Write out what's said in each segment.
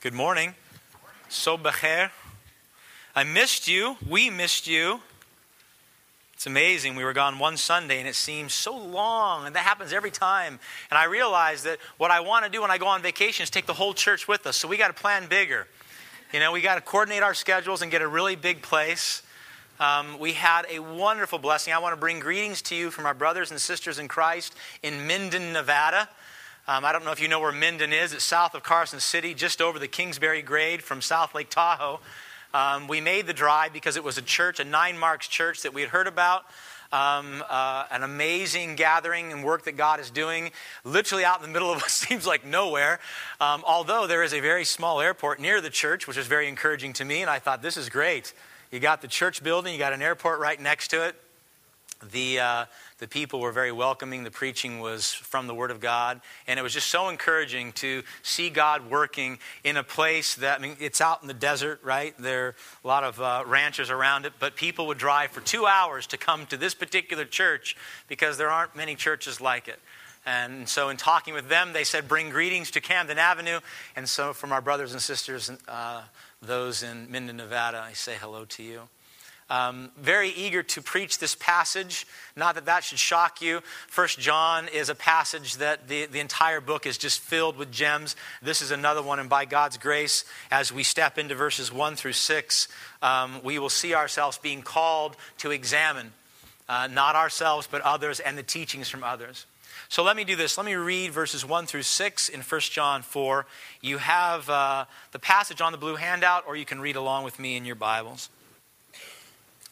Good morning. So becher. I missed you. We missed you. It's amazing. We were gone one Sunday and it seems so long, and that happens every time. And I realized that what I want to do when I go on vacation is take the whole church with us. So we got to plan bigger. You know, we got to coordinate our schedules and get a really big place. Um, we had a wonderful blessing. I want to bring greetings to you from our brothers and sisters in Christ in Minden, Nevada. Um, I don't know if you know where Minden is. It's south of Carson City, just over the Kingsbury grade from South Lake Tahoe. Um, we made the drive because it was a church, a nine marks church that we had heard about. Um, uh, an amazing gathering and work that God is doing, literally out in the middle of what seems like nowhere. Um, although there is a very small airport near the church, which is very encouraging to me, and I thought this is great. You got the church building, you got an airport right next to it. The, uh, the people were very welcoming. The preaching was from the Word of God. And it was just so encouraging to see God working in a place that, I mean, it's out in the desert, right? There are a lot of uh, ranches around it, but people would drive for two hours to come to this particular church because there aren't many churches like it. And so, in talking with them, they said, Bring greetings to Camden Avenue. And so, from our brothers and sisters, uh, those in Minden, Nevada, I say hello to you. Um, very eager to preach this passage. Not that that should shock you. First John is a passage that the, the entire book is just filled with gems. This is another one, and by God's grace, as we step into verses 1 through 6, um, we will see ourselves being called to examine uh, not ourselves, but others and the teachings from others. So let me do this. Let me read verses 1 through 6 in 1 John 4. You have uh, the passage on the blue handout, or you can read along with me in your Bibles.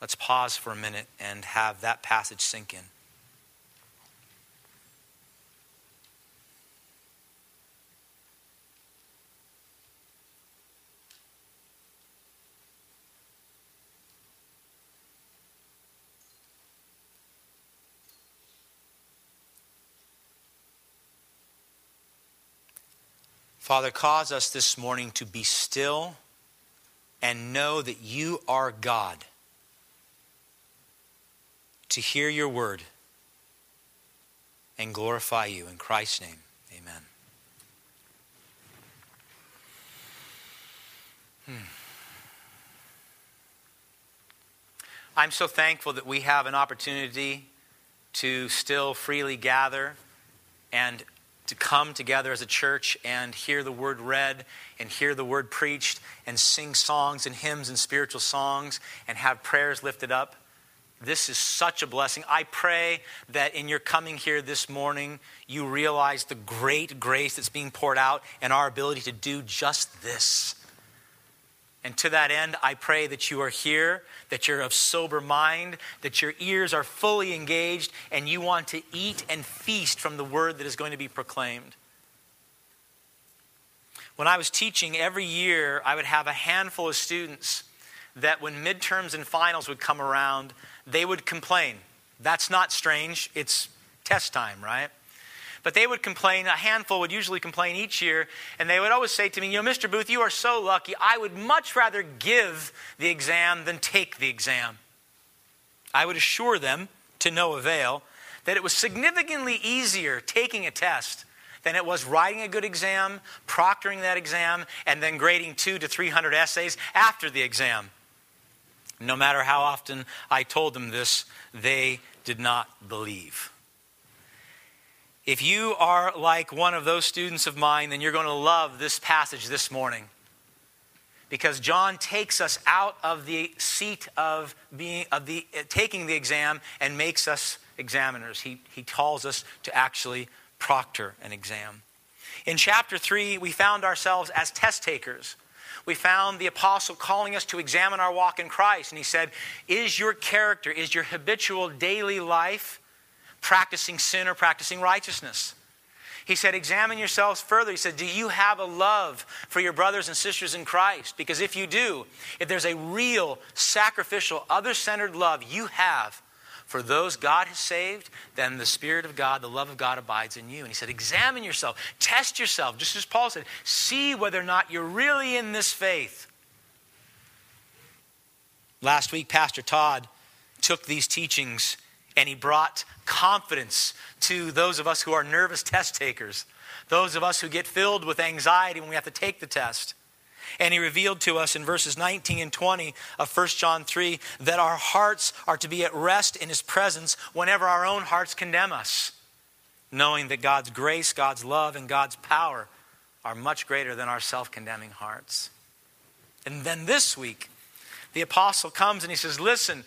Let's pause for a minute and have that passage sink in. Father, cause us this morning to be still and know that you are God to hear your word and glorify you. In Christ's name, amen. Hmm. I'm so thankful that we have an opportunity to still freely gather and to come together as a church and hear the word read and hear the word preached and sing songs and hymns and spiritual songs and have prayers lifted up. This is such a blessing. I pray that in your coming here this morning, you realize the great grace that's being poured out and our ability to do just this. And to that end, I pray that you are here, that you're of sober mind, that your ears are fully engaged, and you want to eat and feast from the word that is going to be proclaimed. When I was teaching, every year I would have a handful of students that when midterms and finals would come around, they would complain. That's not strange, it's test time, right? But they would complain, a handful would usually complain each year, and they would always say to me, You know, Mr. Booth, you are so lucky. I would much rather give the exam than take the exam. I would assure them, to no avail, that it was significantly easier taking a test than it was writing a good exam, proctoring that exam, and then grading two to 300 essays after the exam. No matter how often I told them this, they did not believe. If you are like one of those students of mine, then you're going to love this passage this morning. because John takes us out of the seat of being of the uh, taking the exam and makes us examiners. He, he calls us to actually proctor an exam. In chapter 3, we found ourselves as test takers. We found the apostle calling us to examine our walk in Christ. And he said, Is your character, is your habitual daily life practicing sin or practicing righteousness? He said, Examine yourselves further. He said, Do you have a love for your brothers and sisters in Christ? Because if you do, if there's a real, sacrificial, other centered love you have for those God has saved, then the Spirit of God, the love of God abides in you. And he said, Examine yourself, test yourself, just as Paul said, see whether or not you're really in this faith. Last week, Pastor Todd took these teachings and he brought confidence to those of us who are nervous test takers, those of us who get filled with anxiety when we have to take the test. And he revealed to us in verses 19 and 20 of 1 John 3 that our hearts are to be at rest in his presence whenever our own hearts condemn us, knowing that God's grace, God's love, and God's power are much greater than our self condemning hearts. And then this week, the apostle comes and he says, Listen,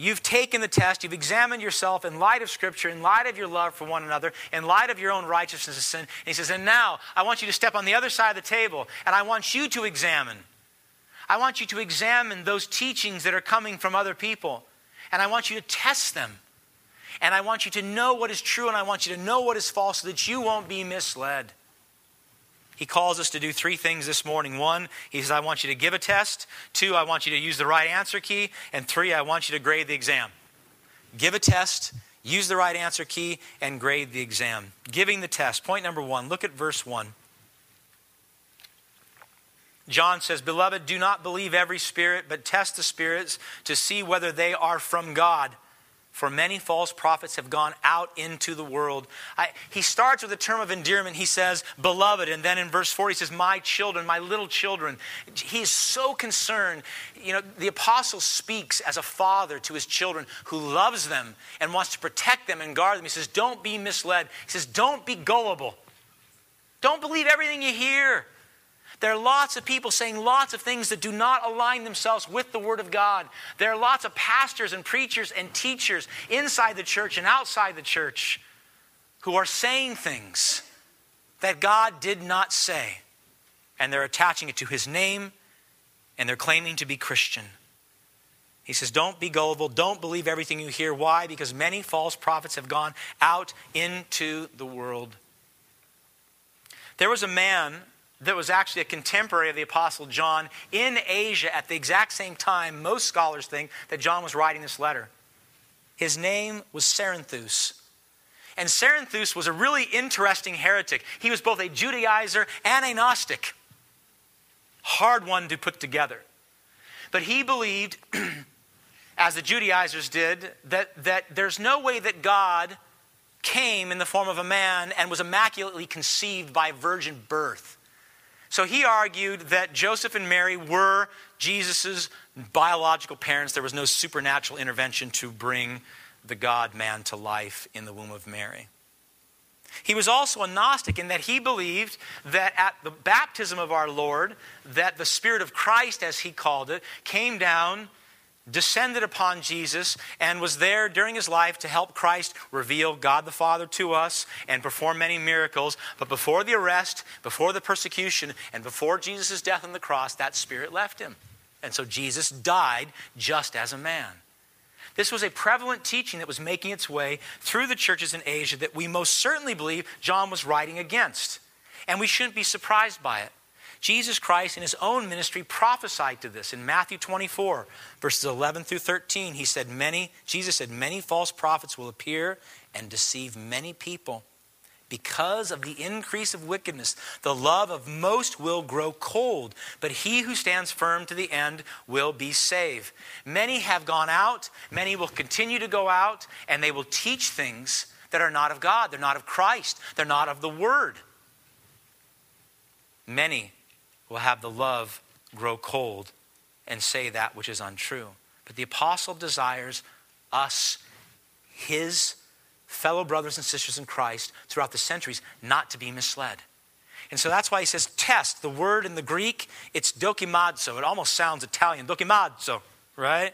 You've taken the test, you've examined yourself in light of Scripture, in light of your love for one another, in light of your own righteousness and sin. And he says, And now I want you to step on the other side of the table, and I want you to examine. I want you to examine those teachings that are coming from other people, and I want you to test them. And I want you to know what is true, and I want you to know what is false so that you won't be misled. He calls us to do three things this morning. One, he says, I want you to give a test. Two, I want you to use the right answer key. And three, I want you to grade the exam. Give a test, use the right answer key, and grade the exam. Giving the test. Point number one, look at verse one. John says, Beloved, do not believe every spirit, but test the spirits to see whether they are from God for many false prophets have gone out into the world. I, he starts with a term of endearment. He says, beloved. And then in verse 4, he says, my children, my little children. He is so concerned. You know, the apostle speaks as a father to his children who loves them and wants to protect them and guard them. He says, don't be misled. He says, don't be gullible. Don't believe everything you hear. There are lots of people saying lots of things that do not align themselves with the Word of God. There are lots of pastors and preachers and teachers inside the church and outside the church who are saying things that God did not say. And they're attaching it to His name and they're claiming to be Christian. He says, Don't be gullible. Don't believe everything you hear. Why? Because many false prophets have gone out into the world. There was a man that was actually a contemporary of the Apostle John in Asia at the exact same time, most scholars think that John was writing this letter. His name was Cerinthus. And Cerinthus was a really interesting heretic. He was both a Judaizer and a Gnostic. Hard one to put together. But he believed, as the Judaizers did, that, that there's no way that God came in the form of a man and was immaculately conceived by virgin birth. So he argued that Joseph and Mary were Jesus' biological parents. There was no supernatural intervention to bring the God man to life in the womb of Mary. He was also a Gnostic in that he believed that at the baptism of our Lord, that the Spirit of Christ, as he called it, came down descended upon Jesus and was there during his life to help Christ reveal God the Father to us and perform many miracles. But before the arrest, before the persecution, and before Jesus' death on the cross, that spirit left him. And so Jesus died just as a man. This was a prevalent teaching that was making its way through the churches in Asia that we most certainly believe John was writing against. And we shouldn't be surprised by it. Jesus Christ in his own ministry prophesied to this in Matthew 24, verses 11 through 13. He said, Many, Jesus said, many false prophets will appear and deceive many people. Because of the increase of wickedness, the love of most will grow cold, but he who stands firm to the end will be saved. Many have gone out, many will continue to go out, and they will teach things that are not of God. They're not of Christ, they're not of the Word. Many will have the love grow cold and say that which is untrue. But the apostle desires us, his fellow brothers and sisters in Christ throughout the centuries, not to be misled. And so that's why he says test. The word in the Greek, it's dokimazo. It almost sounds Italian. Dokimazo, right?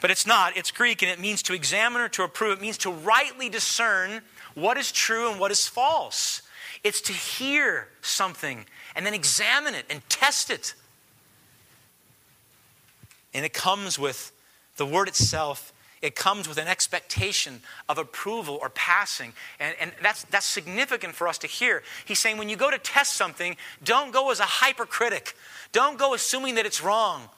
But it's not. It's Greek and it means to examine or to approve. It means to rightly discern what is true and what is false. It's to hear something and then examine it and test it. And it comes with the word itself it comes with an expectation of approval or passing. And, and that's, that's significant for us to hear. He's saying when you go to test something, don't go as a hypercritic, don't go assuming that it's wrong.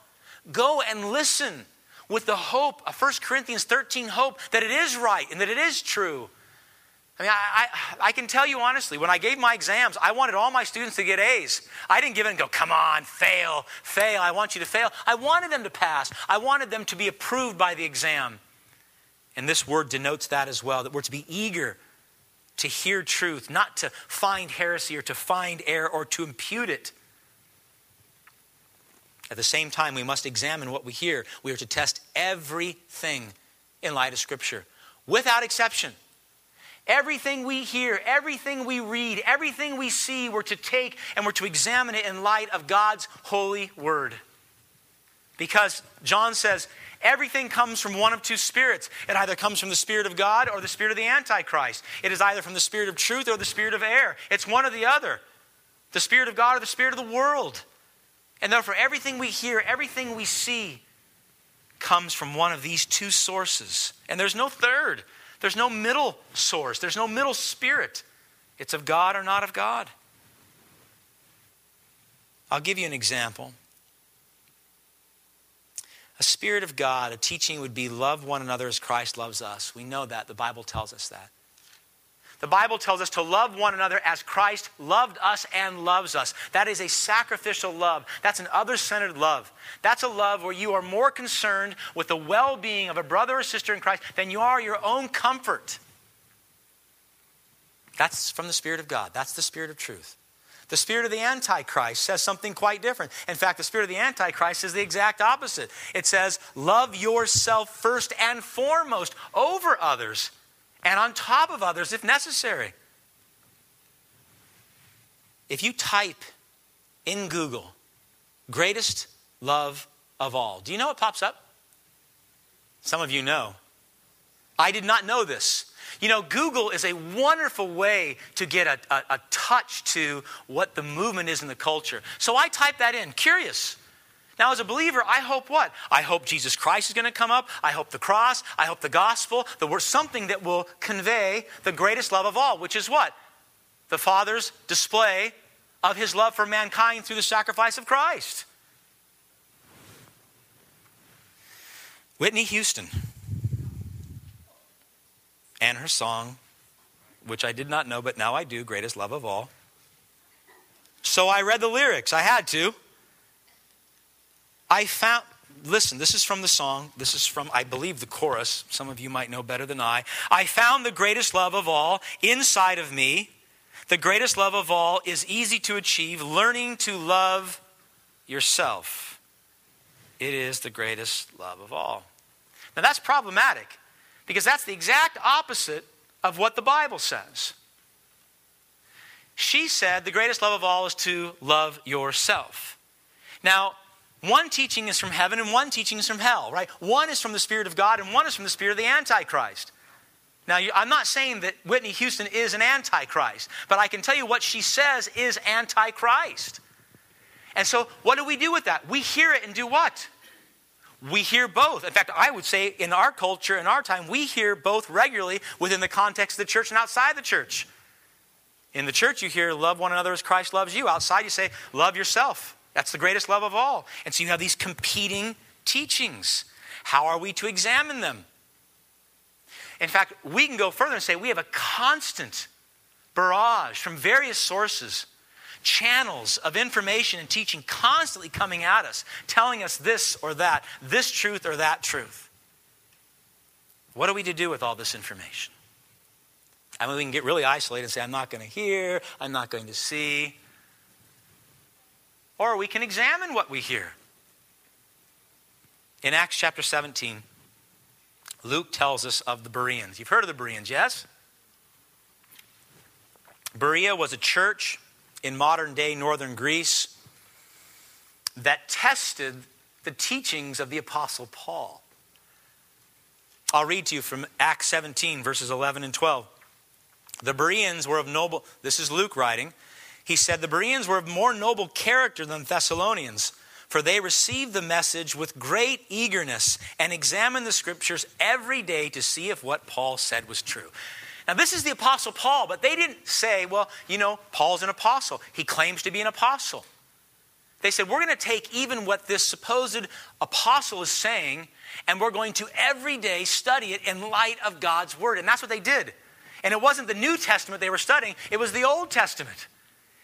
Go and listen with the hope, a 1 Corinthians 13 hope, that it is right and that it is true. I mean, I, I, I, can tell you honestly, when I gave my exams, I wanted all my students to get A's. I didn't give it and go, come on, fail, fail, I want you to fail. I wanted them to pass. I wanted them to be approved by the exam. And this word denotes that as well that we're to be eager to hear truth, not to find heresy or to find error or to impute it. At the same time, we must examine what we hear. We are to test everything in light of Scripture, without exception. Everything we hear, everything we read, everything we see, we're to take and we're to examine it in light of God's holy word. Because John says, Everything comes from one of two spirits. It either comes from the Spirit of God or the Spirit of the Antichrist. It is either from the Spirit of truth or the Spirit of error. It's one or the other the Spirit of God or the Spirit of the world. And therefore, everything we hear, everything we see, comes from one of these two sources. And there's no third, there's no middle source, there's no middle spirit. It's of God or not of God. I'll give you an example. A spirit of God, a teaching would be love one another as Christ loves us. We know that. The Bible tells us that. The Bible tells us to love one another as Christ loved us and loves us. That is a sacrificial love. That's an other centered love. That's a love where you are more concerned with the well being of a brother or sister in Christ than you are your own comfort. That's from the Spirit of God. That's the Spirit of truth. The spirit of the Antichrist says something quite different. In fact, the spirit of the Antichrist is the exact opposite. It says, Love yourself first and foremost over others and on top of others if necessary. If you type in Google, greatest love of all, do you know what pops up? Some of you know. I did not know this. You know, Google is a wonderful way to get a, a, a touch to what the movement is in the culture. So I type that in, curious. Now, as a believer, I hope what? I hope Jesus Christ is going to come up. I hope the cross. I hope the gospel. The word, something that will convey the greatest love of all, which is what? The Father's display of his love for mankind through the sacrifice of Christ. Whitney Houston and her song, which I did not know, but now I do, Greatest Love of All. So I read the lyrics. I had to. I found, listen, this is from the song. This is from, I believe, the chorus. Some of you might know better than I. I found the greatest love of all inside of me. The greatest love of all is easy to achieve, learning to love yourself. It is the greatest love of all. Now that's problematic because that's the exact opposite of what the Bible says. She said the greatest love of all is to love yourself. Now, one teaching is from heaven and one teaching is from hell, right? One is from the Spirit of God and one is from the Spirit of the Antichrist. Now, I'm not saying that Whitney Houston is an Antichrist, but I can tell you what she says is Antichrist. And so, what do we do with that? We hear it and do what? we hear both. In fact, I would say in our culture, in our time, we hear both regularly within the context of the church and outside the church. In the church, you hear, love one another as Christ loves you. Outside, you say, love yourself. That's the greatest love of all. And so you have these competing teachings. How are we to examine them? In fact, we can go further and say we have a constant barrage from various sources channels of information and teaching constantly coming at us, telling us this or that, this truth or that truth. What are we to do with all this information? I mean, we can get really isolated and say, I'm not going to hear, I'm not going to see. Or we can examine what we hear. In Acts chapter 17, Luke tells us of the Bereans. You've heard of the Bereans, yes? Berea was a church in modern day northern Greece that tested the teachings of the Apostle Paul. I'll read to you from Acts 17, verses 11 and 12. The Bereans were of noble, this is Luke writing. He said, The Bereans were of more noble character than Thessalonians, for they received the message with great eagerness and examined the scriptures every day to see if what Paul said was true. Now, this is the Apostle Paul, but they didn't say, well, you know, Paul's an apostle. He claims to be an apostle. They said, we're going to take even what this supposed apostle is saying, and we're going to every day study it in light of God's word. And that's what they did. And it wasn't the New Testament they were studying, it was the Old Testament.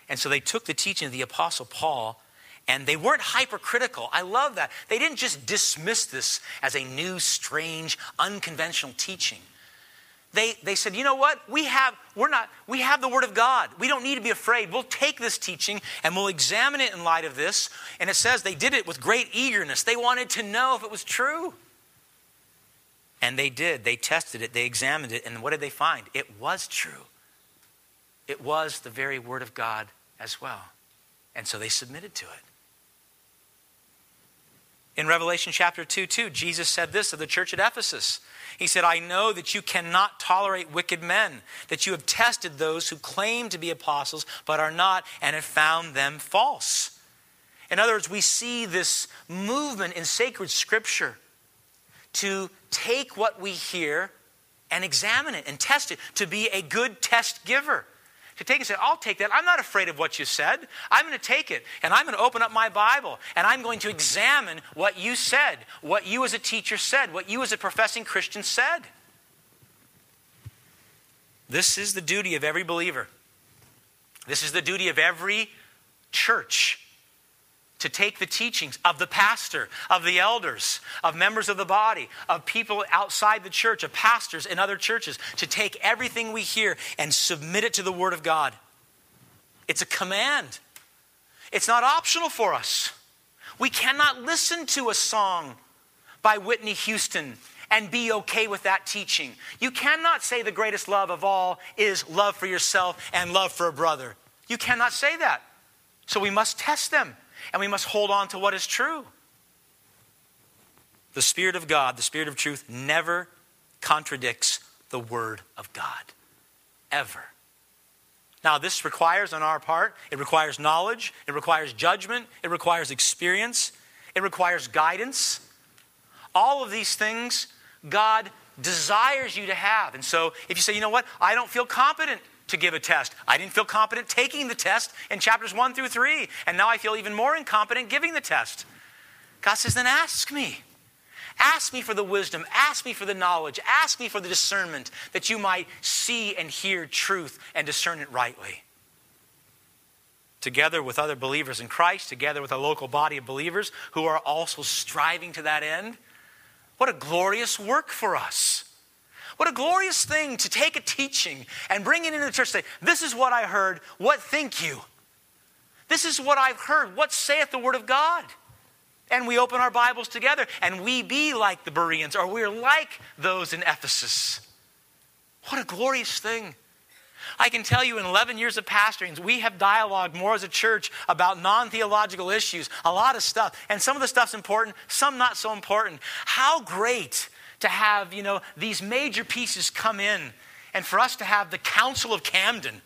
And so they took the teaching of the apostle Paul and they weren't hypercritical. I love that. They didn't just dismiss this as a new, strange, unconventional teaching they, they said, you know what? We have, we're not, we have the Word of God. We don't need to be afraid. We'll take this teaching and we'll examine it in light of this. And it says they did it with great eagerness. They wanted to know if it was true. And they did. They tested it, they examined it, and what did they find? It was true. It was the very Word of God as well. And so they submitted to it. In Revelation chapter 2, 2, Jesus said this of the church at Ephesus. He said, I know that you cannot tolerate wicked men, that you have tested those who claim to be apostles but are not, and have found them false. In other words, we see this movement in sacred scripture to take what we hear and examine it and test it, to be a good test giver to take and say, I'll take that. I'm not afraid of what you said. I'm going to take it and I'm going to open up my Bible and I'm going to examine what you said, what you as a teacher said, what you as a professing Christian said. This is the duty of every believer. This is the duty of every church to take the teachings of the pastor, of the elders, of members of the body, of people outside the church, of pastors in other churches, to take everything we hear and submit it to the Word of God. It's a command, it's not optional for us. We cannot listen to a song by Whitney Houston and be okay with that teaching. You cannot say the greatest love of all is love for yourself and love for a brother. You cannot say that. So we must test them and we must hold on to what is true. The Spirit of God, the Spirit of truth, never contradicts the Word of God. Ever. Now, this requires on our part, it requires knowledge, it requires judgment, it requires experience, it requires guidance. All of these things God desires you to have. And so, if you say, you know what, I don't feel competent to give a test. I didn't feel competent taking the test in chapters 1 through 3, and now I feel even more incompetent giving the test. God says, then ask me. Ask me for the wisdom. Ask me for the knowledge. Ask me for the discernment that you might see and hear truth and discern it rightly. Together with other believers in Christ, together with a local body of believers who are also striving to that end, what a glorious work for us. What a glorious thing to take a teaching and bring it into the church and say, This is what I heard. What think you? This is what I've heard. What saith the Word of God? And we open our Bibles together and we be like the Bereans or we're like those in Ephesus. What a glorious thing. I can tell you in 11 years of pastoring, we have dialogued more as a church about non theological issues, a lot of stuff. And some of the stuff's important, some not so important. How great to have, you know, these major pieces come in and for us to have the Council of Camden.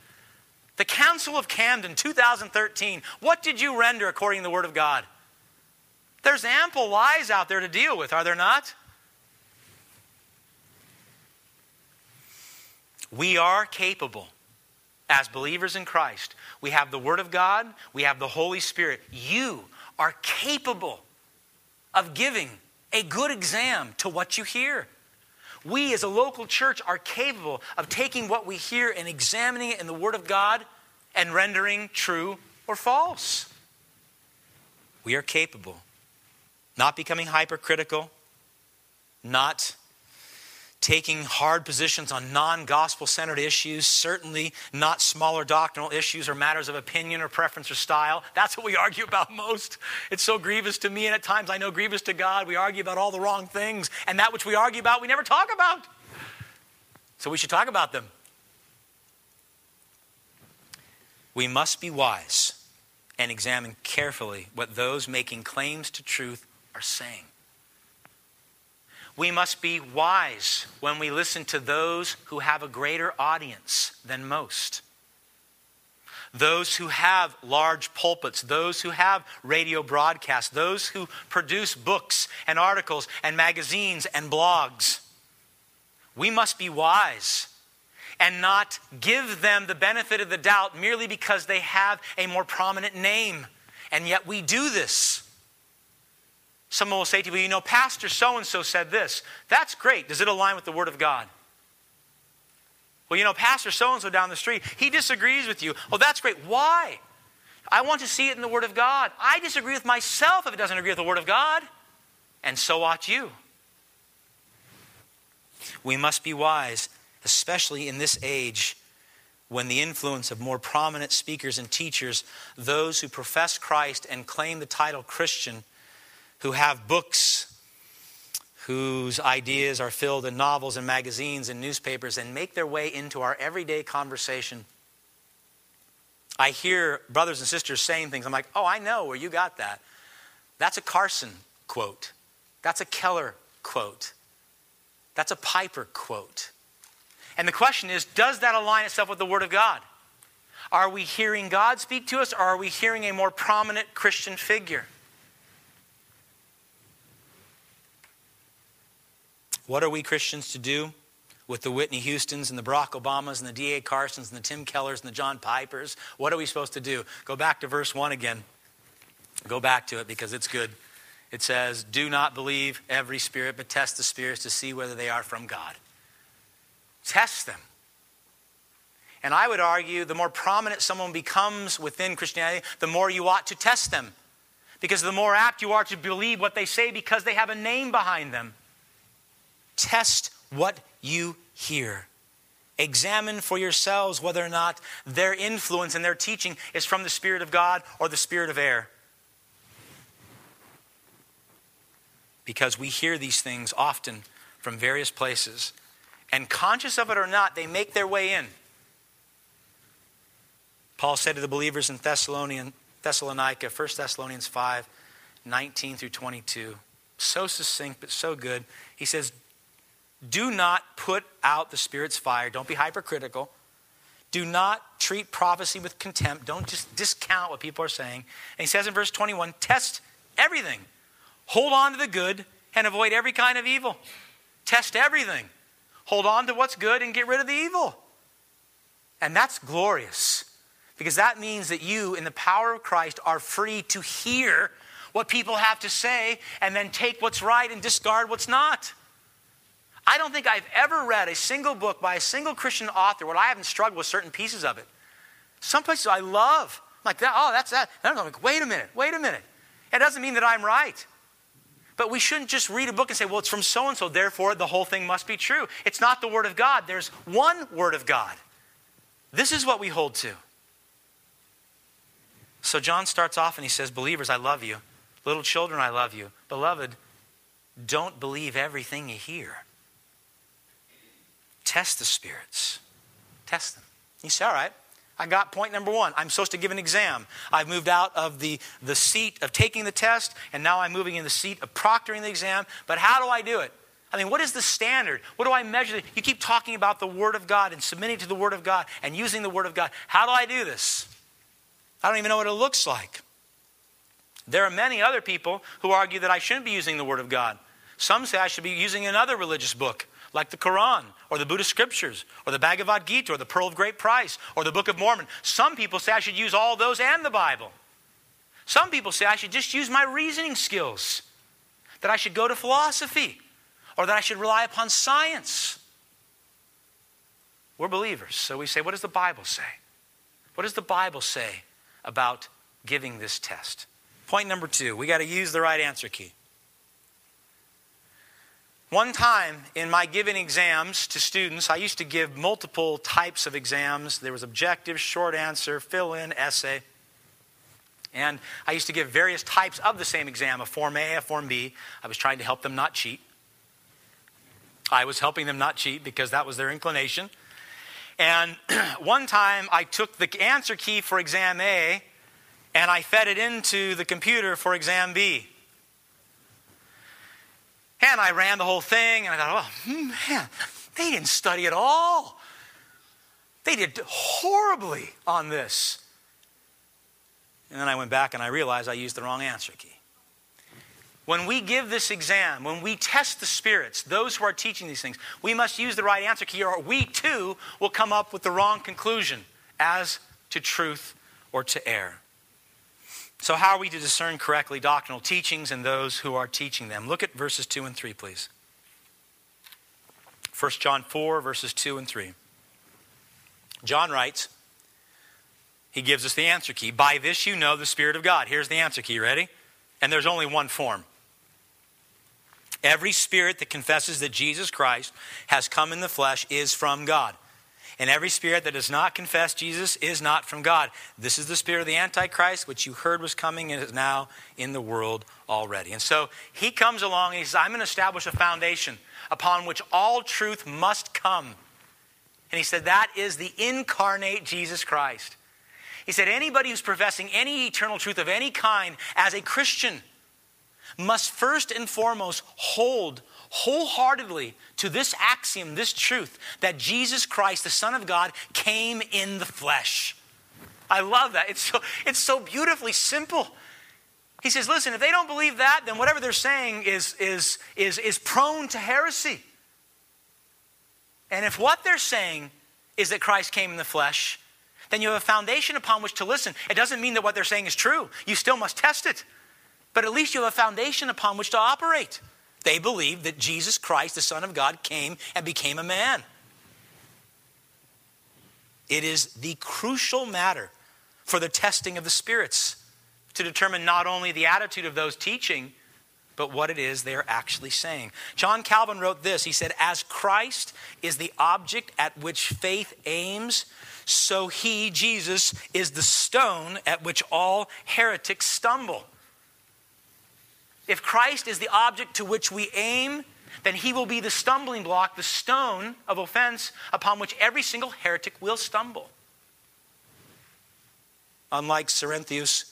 The Council of Camden, 2013. What did you render according to the Word of God? There's ample lies out there to deal with, are there not? We are capable as believers in Christ. We have the Word of God, we have the Holy Spirit. You are capable of giving a good exam to what you hear. We as a local church are capable of taking what we hear and examining it in the Word of God and rendering true or false. We are capable. Not becoming hypercritical, not taking hard positions on non gospel centered issues, certainly not smaller doctrinal issues or matters of opinion or preference or style. That's what we argue about most. It's so grievous to me, and at times I know grievous to God. We argue about all the wrong things, and that which we argue about, we never talk about. So we should talk about them. We must be wise and examine carefully what those making claims to truth are saying. We must be wise when we listen to those who have a greater audience than most. Those who have large pulpits, those who have radio broadcasts, those who produce books and articles and magazines and blogs. We must be wise and not give them the benefit of the doubt merely because they have a more prominent name. And yet we do this. Someone will say to you, well, you know, Pastor so and so said this. That's great. Does it align with the Word of God? Well, you know, Pastor so and so down the street, he disagrees with you. Oh, that's great. Why? I want to see it in the Word of God. I disagree with myself if it doesn't agree with the Word of God. And so ought you. We must be wise especially in this age when the influence of more prominent speakers and teachers, those who profess Christ and claim the title Christian, who have books whose ideas are filled in novels and magazines and newspapers and make their way into our everyday conversation. I hear brothers and sisters saying things. I'm like, oh, I know where you got that. That's a Carson quote. That's a Keller quote. That's a Piper quote. And the question is does that align itself with the Word of God? Are we hearing God speak to us, or are we hearing a more prominent Christian figure? What are we Christians to do with the Whitney Houstons and the Barack Obamas and the D.A. Carsons and the Tim Kellers and the John Pipers? What are we supposed to do? Go back to verse 1 again. Go back to it because it's good. It says, Do not believe every spirit, but test the spirits to see whether they are from God. Test them. And I would argue the more prominent someone becomes within Christianity, the more you ought to test them. Because the more apt you are to believe what they say because they have a name behind them. Test what you hear. Examine for yourselves whether or not their influence and their teaching is from the Spirit of God or the Spirit of air. Because we hear these things often from various places and conscious of it or not, they make their way in. Paul said to the believers in Thessalonica, 1 Thessalonians 5 19 through 22. So succinct, but so good. He says, Do not put out the Spirit's fire. Don't be hypercritical. Do not treat prophecy with contempt. Don't just discount what people are saying. And he says in verse 21 Test everything, hold on to the good, and avoid every kind of evil. Test everything. Hold on to what's good and get rid of the evil. And that's glorious because that means that you, in the power of Christ, are free to hear what people have to say and then take what's right and discard what's not. I don't think I've ever read a single book by a single Christian author where I haven't struggled with certain pieces of it. Some places I love. I'm like, that. oh, that's that. And I'm like, wait a minute, wait a minute. It doesn't mean that I'm right. But we shouldn't just read a book and say, well, it's from so and so, therefore the whole thing must be true. It's not the Word of God. There's one Word of God. This is what we hold to. So John starts off and he says, Believers, I love you. Little children, I love you. Beloved, don't believe everything you hear. Test the spirits. Test them. You say, all right, I got point number one. I'm supposed to give an exam. I've moved out of the, the seat of taking the test, and now I'm moving in the seat of proctoring the exam. But how do I do it? I mean, what is the standard? What do I measure? You keep talking about the Word of God and submitting to the Word of God and using the Word of God. How do I do this? I don't even know what it looks like. There are many other people who argue that I shouldn't be using the Word of God. Some say I should be using another religious book like the Quran or the Buddhist scriptures or the Bhagavad Gita or the Pearl of Great Price or the Book of Mormon. Some people say I should use all those and the Bible. Some people say I should just use my reasoning skills, that I should go to philosophy, or that I should rely upon science. We're believers, so we say, what does the Bible say? What does the Bible say about giving this test? Point number two, we got to use the right answer key. One time in my giving exams to students, I used to give multiple types of exams. There was objective, short answer, fill in, essay. And I used to give various types of the same exam a Form A, a Form B. I was trying to help them not cheat. I was helping them not cheat because that was their inclination. And one time I took the answer key for exam A and I fed it into the computer for exam B. And I ran the whole thing and I thought, oh, hmm, man, they didn't study at all. They did horribly on this. And then I went back and I realized I used the wrong answer key. When we give this exam, when we test the spirits, those who are teaching these things, we must use the right answer key, or we too will come up with the wrong conclusion as to truth or to error. So, how are we to discern correctly doctrinal teachings and those who are teaching them? Look at verses 2 and 3, please. 1 John 4, verses 2 and 3. John writes, he gives us the answer key. By this you know the Spirit of God. Here's the answer key. Ready? And there's only one form Every spirit that confesses that Jesus Christ has come in the flesh is from God. And every spirit that does not confess Jesus is not from God. This is the spirit of the Antichrist, which you heard was coming and is now in the world already. And so he comes along and he says, I'm going to establish a foundation upon which all truth must come. And he said, That is the incarnate Jesus Christ. He said, Anybody who's professing any eternal truth of any kind as a Christian must first and foremost hold wholeheartedly to this axiom, this truth, that Jesus Christ, the Son of God, came in the flesh. I love that. It's so, it's so beautifully simple. He says, listen, if they don't believe that, then whatever they're saying is, is, is, is prone to heresy. And if what they're saying is that Christ came in the flesh, then you have a foundation upon which to listen. It doesn't mean that what they're saying is true. You still must test it but at least you have a foundation upon which to operate. They believe that Jesus Christ, the Son of God, came and became a man. It is the crucial matter for the testing of the spirits to determine not only the attitude of those teaching, but what it is they are actually saying. John Calvin wrote this He said, As Christ is the object at which faith aims, so he, Jesus, is the stone at which all heretics stumble. If Christ is the object to which we aim, then he will be the stumbling block, the stone of offense upon which every single heretic will stumble. Unlike Cerinthus,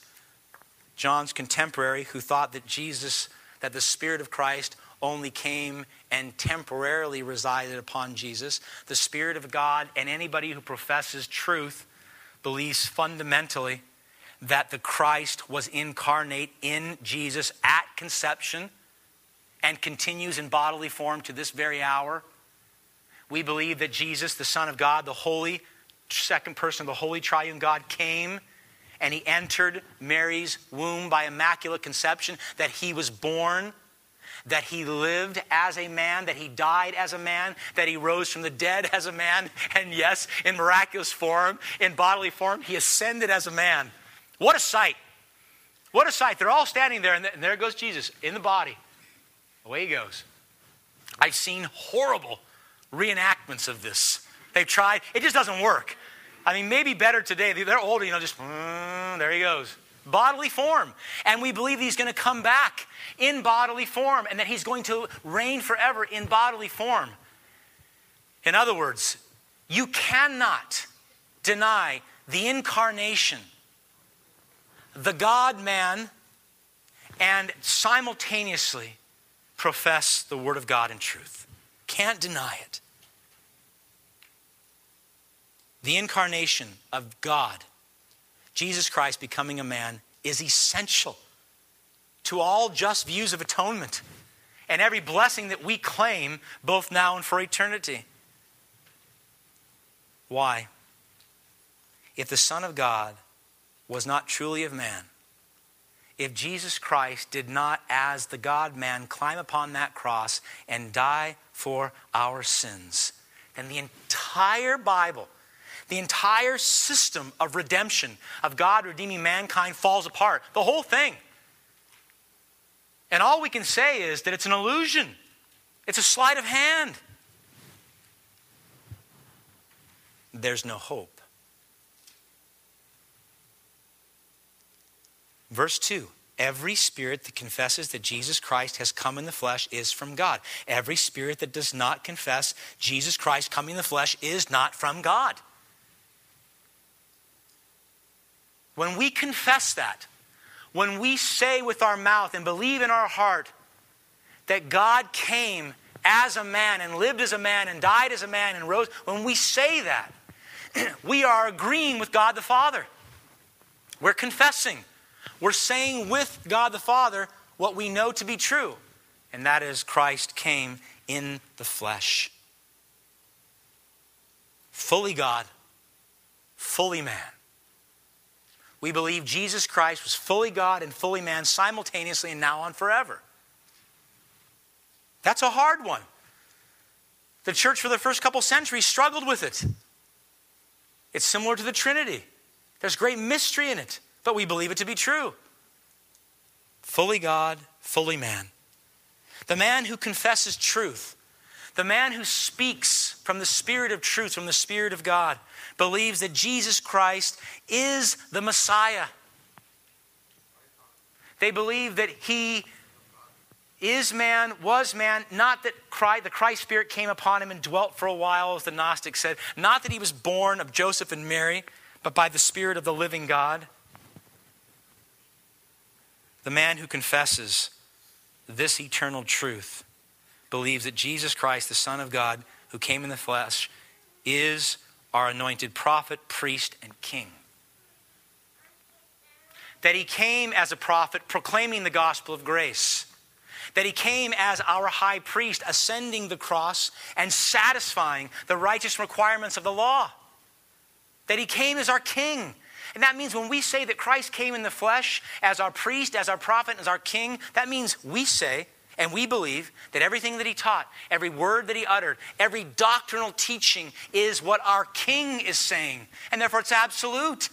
John's contemporary, who thought that Jesus, that the Spirit of Christ only came and temporarily resided upon Jesus, the Spirit of God and anybody who professes truth believes fundamentally that the Christ was incarnate in Jesus at conception and continues in bodily form to this very hour. We believe that Jesus, the Son of God, the holy second person of the holy triune God, came and he entered Mary's womb by immaculate conception, that he was born, that he lived as a man, that he died as a man, that he rose from the dead as a man, and yes, in miraculous form, in bodily form, he ascended as a man. What a sight. What a sight. They're all standing there, and there goes Jesus in the body. Away he goes. I've seen horrible reenactments of this. They've tried, it just doesn't work. I mean, maybe better today. They're older, you know, just, mm, there he goes. Bodily form. And we believe he's going to come back in bodily form and that he's going to reign forever in bodily form. In other words, you cannot deny the incarnation the God man and simultaneously profess the Word of God in truth. Can't deny it. The incarnation of God, Jesus Christ becoming a man, is essential to all just views of atonement and every blessing that we claim both now and for eternity. Why? If the Son of God was not truly of man, if Jesus Christ did not, as the God man, climb upon that cross and die for our sins, then the entire Bible, the entire system of redemption, of God redeeming mankind, falls apart. The whole thing. And all we can say is that it's an illusion, it's a sleight of hand. There's no hope. Verse 2 Every spirit that confesses that Jesus Christ has come in the flesh is from God. Every spirit that does not confess Jesus Christ coming in the flesh is not from God. When we confess that, when we say with our mouth and believe in our heart that God came as a man and lived as a man and died as a man and rose, when we say that, we are agreeing with God the Father. We're confessing. We're saying with God the Father what we know to be true, and that is Christ came in the flesh. Fully God, fully man. We believe Jesus Christ was fully God and fully man simultaneously and now on forever. That's a hard one. The church for the first couple centuries struggled with it. It's similar to the Trinity. There's great mystery in it, but we believe it to be true. Fully God, fully man. The man who confesses truth, the man who speaks from the Spirit of truth, from the Spirit of God, believes that Jesus Christ is the Messiah. They believe that he is man, was man, not that Christ, the Christ Spirit came upon him and dwelt for a while, as the Gnostics said, not that he was born of Joseph and Mary, but by the Spirit of the living God. The man who confesses this eternal truth believes that Jesus Christ, the Son of God, who came in the flesh, is our anointed prophet, priest, and king. That he came as a prophet proclaiming the gospel of grace. That he came as our high priest, ascending the cross and satisfying the righteous requirements of the law that he came as our king. And that means when we say that Christ came in the flesh as our priest, as our prophet, as our king, that means we say and we believe that everything that he taught, every word that he uttered, every doctrinal teaching is what our king is saying. And therefore it's absolute.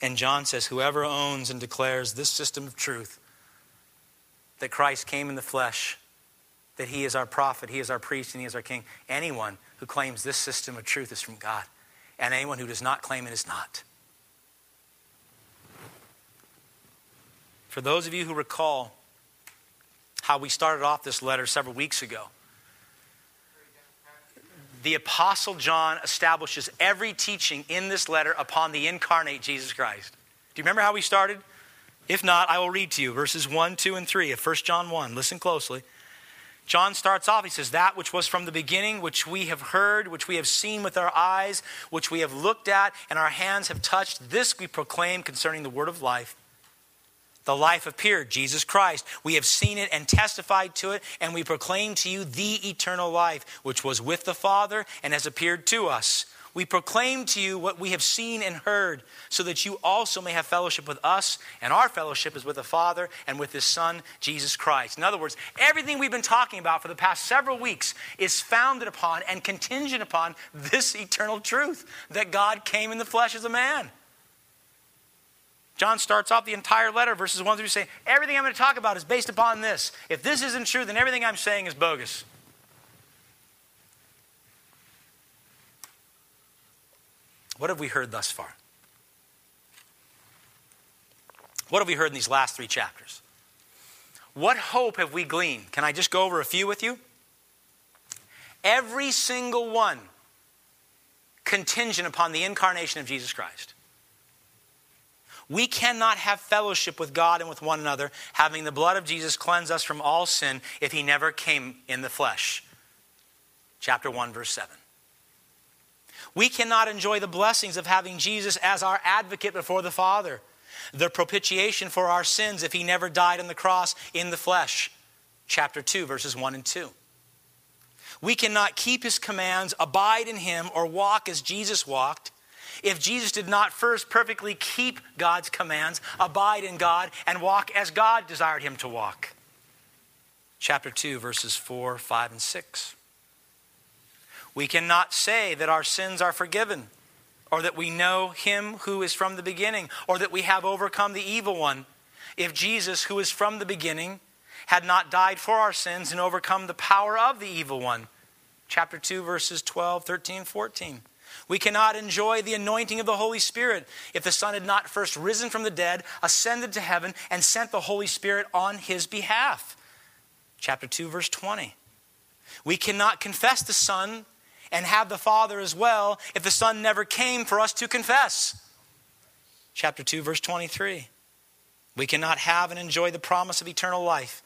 And John says, Whoever owns and declares this system of truth, that Christ came in the flesh, that he is our prophet, he is our priest, and he is our king. Anyone who claims this system of truth is from God, and anyone who does not claim it is not. For those of you who recall how we started off this letter several weeks ago, the Apostle John establishes every teaching in this letter upon the incarnate Jesus Christ. Do you remember how we started? If not, I will read to you verses 1, 2, and 3 of 1 John 1. Listen closely. John starts off, he says, That which was from the beginning, which we have heard, which we have seen with our eyes, which we have looked at, and our hands have touched, this we proclaim concerning the word of life. The life appeared, Jesus Christ. We have seen it and testified to it, and we proclaim to you the eternal life, which was with the Father and has appeared to us. We proclaim to you what we have seen and heard, so that you also may have fellowship with us, and our fellowship is with the Father and with His Son, Jesus Christ. In other words, everything we've been talking about for the past several weeks is founded upon and contingent upon this eternal truth that God came in the flesh as a man. John starts off the entire letter, verses 1 through saying, Everything I'm going to talk about is based upon this. If this isn't true, then everything I'm saying is bogus. What have we heard thus far? What have we heard in these last three chapters? What hope have we gleaned? Can I just go over a few with you? Every single one contingent upon the incarnation of Jesus Christ. We cannot have fellowship with God and with one another, having the blood of Jesus cleanse us from all sin, if he never came in the flesh. Chapter 1, verse 7. We cannot enjoy the blessings of having Jesus as our advocate before the Father, the propitiation for our sins if he never died on the cross in the flesh. Chapter 2, verses 1 and 2. We cannot keep his commands, abide in him, or walk as Jesus walked if Jesus did not first perfectly keep God's commands, abide in God, and walk as God desired him to walk. Chapter 2, verses 4, 5, and 6. We cannot say that our sins are forgiven, or that we know him who is from the beginning, or that we have overcome the evil one, if Jesus, who is from the beginning, had not died for our sins and overcome the power of the evil one. Chapter 2, verses 12, 13, 14. We cannot enjoy the anointing of the Holy Spirit if the Son had not first risen from the dead, ascended to heaven, and sent the Holy Spirit on his behalf. Chapter 2, verse 20. We cannot confess the Son and have the Father as well if the Son never came for us to confess. Chapter 2, verse 23. We cannot have and enjoy the promise of eternal life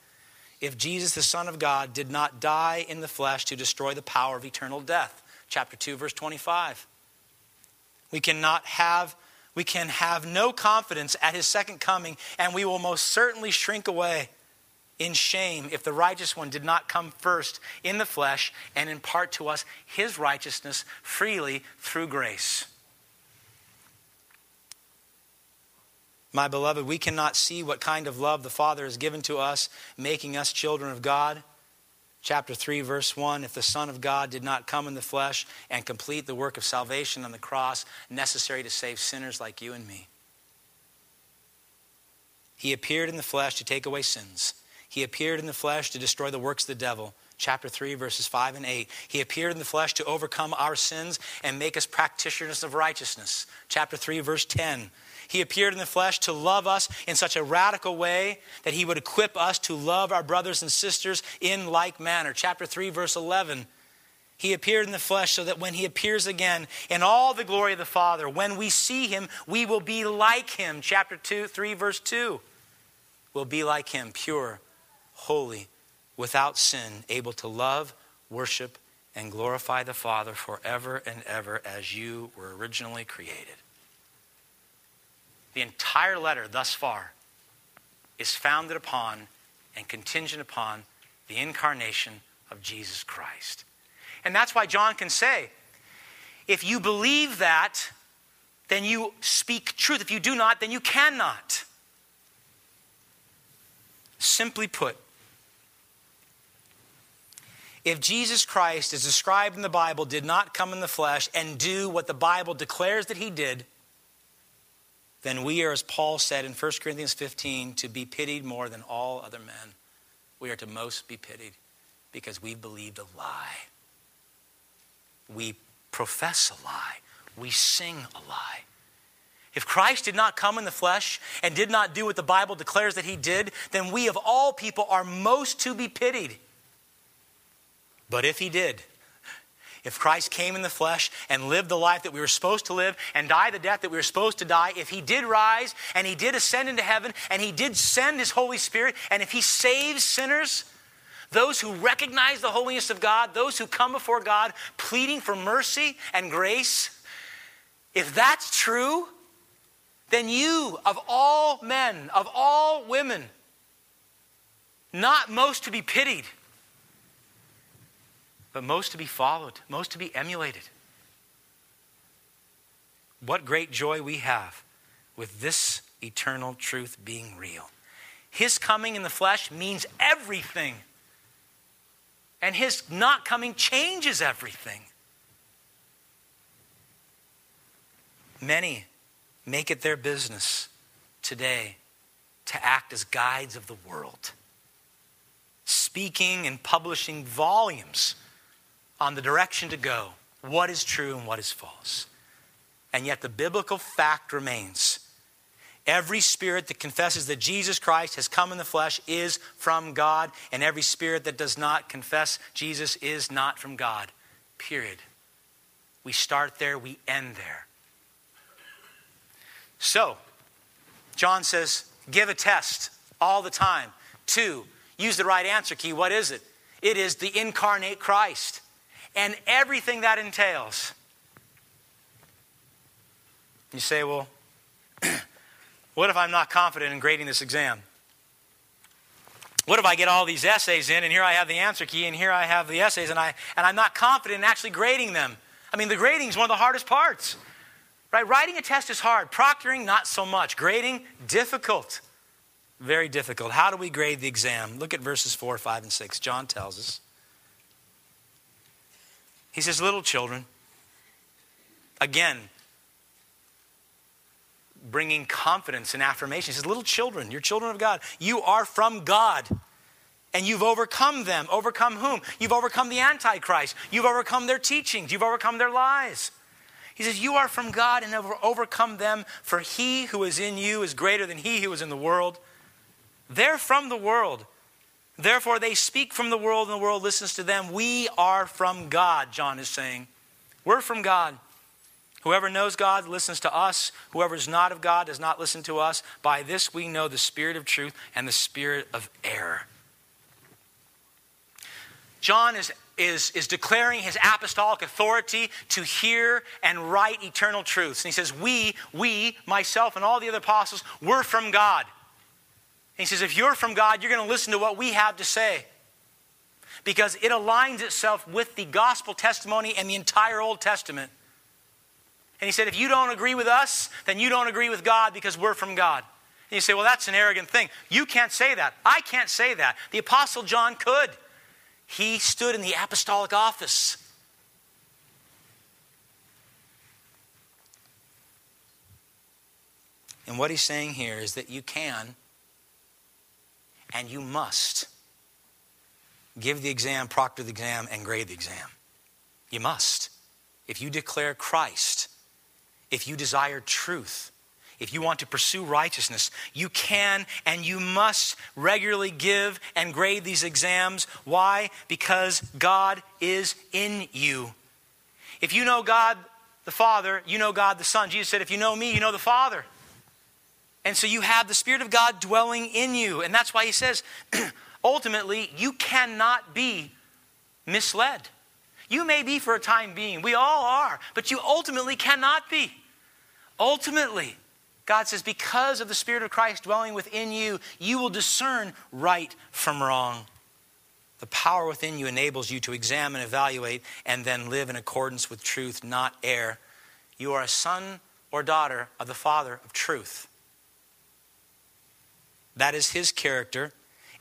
if Jesus, the Son of God, did not die in the flesh to destroy the power of eternal death. Chapter 2, verse 25. We cannot have, we can have no confidence at his second coming, and we will most certainly shrink away in shame if the righteous one did not come first in the flesh and impart to us his righteousness freely through grace. My beloved, we cannot see what kind of love the Father has given to us, making us children of God. Chapter 3, verse 1 If the Son of God did not come in the flesh and complete the work of salvation on the cross necessary to save sinners like you and me, he appeared in the flesh to take away sins. He appeared in the flesh to destroy the works of the devil. Chapter 3, verses 5 and 8. He appeared in the flesh to overcome our sins and make us practitioners of righteousness. Chapter 3, verse 10. He appeared in the flesh to love us in such a radical way that he would equip us to love our brothers and sisters in like manner. Chapter 3, verse 11. He appeared in the flesh so that when he appears again in all the glory of the Father, when we see him, we will be like him. Chapter 2, 3, verse 2. We'll be like him, pure, holy, without sin, able to love, worship, and glorify the Father forever and ever as you were originally created. The entire letter thus far is founded upon and contingent upon the incarnation of Jesus Christ. And that's why John can say, if you believe that, then you speak truth. If you do not, then you cannot. Simply put, if Jesus Christ, as described in the Bible, did not come in the flesh and do what the Bible declares that he did, then we are, as Paul said in 1 Corinthians 15, to be pitied more than all other men. We are to most be pitied because we believed a lie. We profess a lie. We sing a lie. If Christ did not come in the flesh and did not do what the Bible declares that he did, then we of all people are most to be pitied. But if he did, if Christ came in the flesh and lived the life that we were supposed to live and died the death that we were supposed to die, if he did rise and he did ascend into heaven and he did send his Holy Spirit, and if he saves sinners, those who recognize the holiness of God, those who come before God pleading for mercy and grace, if that's true, then you, of all men, of all women, not most to be pitied, but most to be followed, most to be emulated. What great joy we have with this eternal truth being real. His coming in the flesh means everything, and his not coming changes everything. Many make it their business today to act as guides of the world, speaking and publishing volumes on the direction to go, what is true and what is false. And yet the biblical fact remains. Every spirit that confesses that Jesus Christ has come in the flesh is from God, and every spirit that does not confess Jesus is not from God. Period. We start there, we end there. So, John says, give a test all the time. Two, use the right answer key. What is it? It is the incarnate Christ and everything that entails. You say, well, what if I'm not confident in grading this exam? What if I get all these essays in and here I have the answer key and here I have the essays and, I, and I'm not confident in actually grading them? I mean, the grading is one of the hardest parts. Right? Writing a test is hard. Proctoring, not so much. Grading, difficult. Very difficult. How do we grade the exam? Look at verses 4, 5, and 6. John tells us. He says, Little children, again, bringing confidence and affirmation. He says, Little children, you're children of God. You are from God. And you've overcome them. Overcome whom? You've overcome the Antichrist. You've overcome their teachings. You've overcome their lies. He says, You are from God and have overcome them, for he who is in you is greater than he who is in the world. They're from the world. Therefore, they speak from the world, and the world listens to them. We are from God, John is saying. We're from God. Whoever knows God listens to us. Whoever is not of God does not listen to us. By this we know the spirit of truth and the spirit of error. John is, is, is declaring his apostolic authority to hear and write eternal truths. And he says, We, we, myself, and all the other apostles, we're from God. He says, If you're from God, you're going to listen to what we have to say. Because it aligns itself with the gospel testimony and the entire Old Testament. And he said, If you don't agree with us, then you don't agree with God because we're from God. And you say, Well, that's an arrogant thing. You can't say that. I can't say that. The Apostle John could. He stood in the apostolic office. And what he's saying here is that you can and you must give the exam, proctor the exam, and grade the exam. You must. If you declare Christ, if you desire truth, if you want to pursue righteousness, you can and you must regularly give and grade these exams. Why? Because God is in you. If you know God the Father, you know God the Son. Jesus said, If you know me, you know the Father. And so you have the Spirit of God dwelling in you. And that's why he says, ultimately, you cannot be misled. You may be for a time being, we all are, but you ultimately cannot be. Ultimately, God says, because of the Spirit of Christ dwelling within you, you will discern right from wrong. The power within you enables you to examine, evaluate, and then live in accordance with truth, not err. You are a son or daughter of the Father of truth. That is His character,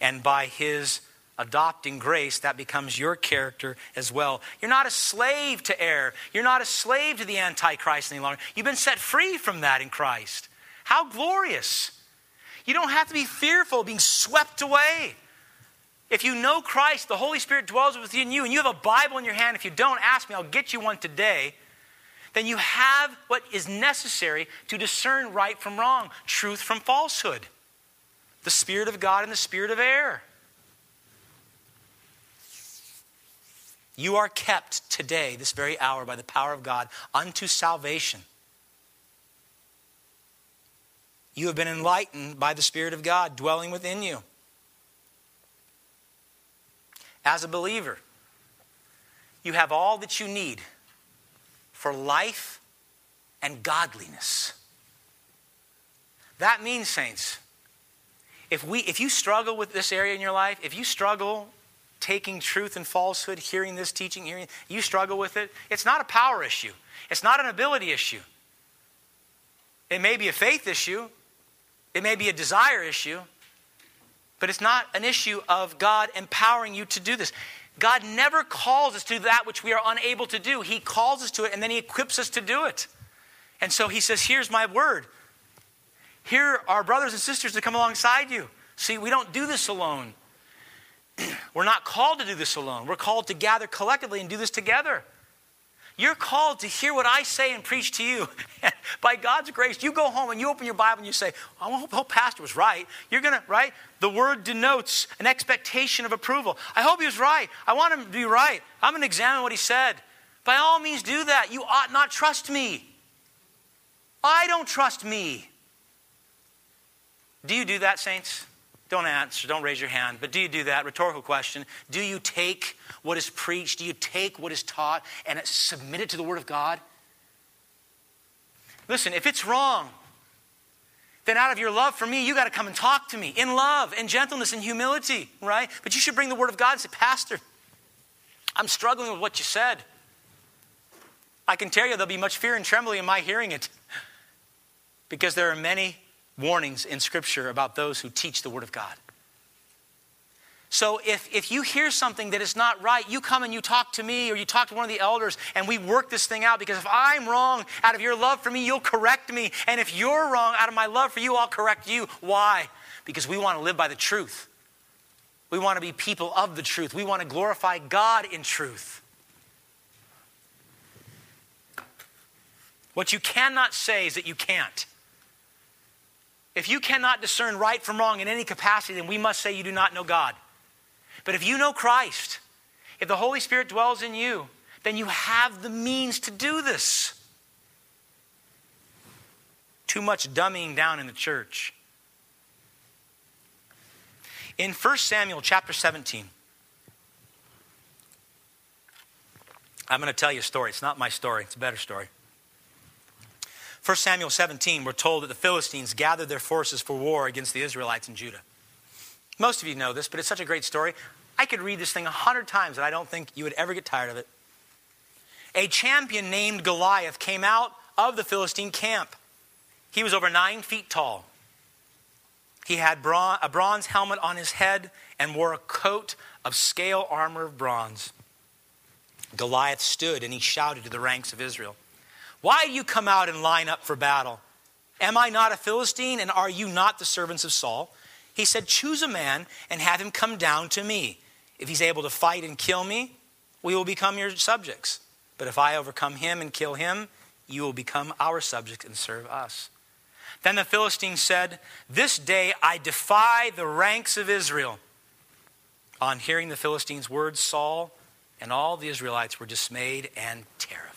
and by His adopting grace, that becomes your character as well. You're not a slave to error. You're not a slave to the Antichrist any longer. You've been set free from that in Christ. How glorious! You don't have to be fearful of being swept away. If you know Christ, the Holy Spirit dwells within you, and you have a Bible in your hand, if you don't ask me, I'll get you one today. Then you have what is necessary to discern right from wrong, truth from falsehood, the Spirit of God and the Spirit of error. You are kept today, this very hour, by the power of God unto salvation. You have been enlightened by the Spirit of God dwelling within you. As a believer, you have all that you need for life and godliness. That means, saints, if, we, if you struggle with this area in your life, if you struggle taking truth and falsehood, hearing this teaching, hearing, you struggle with it, it's not a power issue. It's not an ability issue. It may be a faith issue, it may be a desire issue, but it's not an issue of God empowering you to do this. God never calls us to that which we are unable to do. He calls us to it and then He equips us to do it. And so He says, Here's my word. Here are brothers and sisters to come alongside you. See, we don't do this alone. We're not called to do this alone. We're called to gather collectively and do this together. You're called to hear what I say and preach to you. By God's grace, you go home and you open your Bible and you say, oh, I hope pastor was right. You're going to, right? The word denotes an expectation of approval. I hope he was right. I want him to be right. I'm going to examine what he said. By all means, do that. You ought not trust me. I don't trust me. Do you do that, saints? Don't answer, don't raise your hand, but do you do that? Rhetorical question. Do you take what is preached? Do you take what is taught and submit it to the Word of God? Listen, if it's wrong, then out of your love for me, you got to come and talk to me in love and gentleness and humility, right? But you should bring the Word of God and say, Pastor, I'm struggling with what you said. I can tell you there'll be much fear and trembling in my hearing it because there are many warnings in Scripture about those who teach the Word of God. So if, if you hear something that is not right, you come and you talk to me or you talk to one of the elders and we work this thing out because if I'm wrong out of your love for me, you'll correct me. And if you're wrong out of my love for you, I'll correct you. Why? Because we want to live by the truth. We want to be people of the truth. We want to glorify God in truth. What you cannot say is that you can't. If you cannot discern right from wrong in any capacity, then we must say you do not know God. But if you know Christ, if the Holy Spirit dwells in you, then you have the means to do this. Too much dummying down in the church. In 1 Samuel chapter 17, I'm going to tell you a story. It's not my story, it's a better story. 1 Samuel 17, we're told that the Philistines gathered their forces for war against the Israelites in Judah. Most of you know this, but it's such a great story. I could read this thing a hundred times and I don't think you would ever get tired of it. A champion named Goliath came out of the Philistine camp. He was over nine feet tall. He had a bronze helmet on his head and wore a coat of scale armor of bronze. Goliath stood and he shouted to the ranks of Israel, Why do you come out and line up for battle? Am I not a Philistine and are you not the servants of Saul? He said, Choose a man and have him come down to me. If he's able to fight and kill me, we will become your subjects. But if I overcome him and kill him, you will become our subjects and serve us. Then the Philistines said, This day I defy the ranks of Israel. On hearing the Philistines' words, Saul and all the Israelites were dismayed and terrified.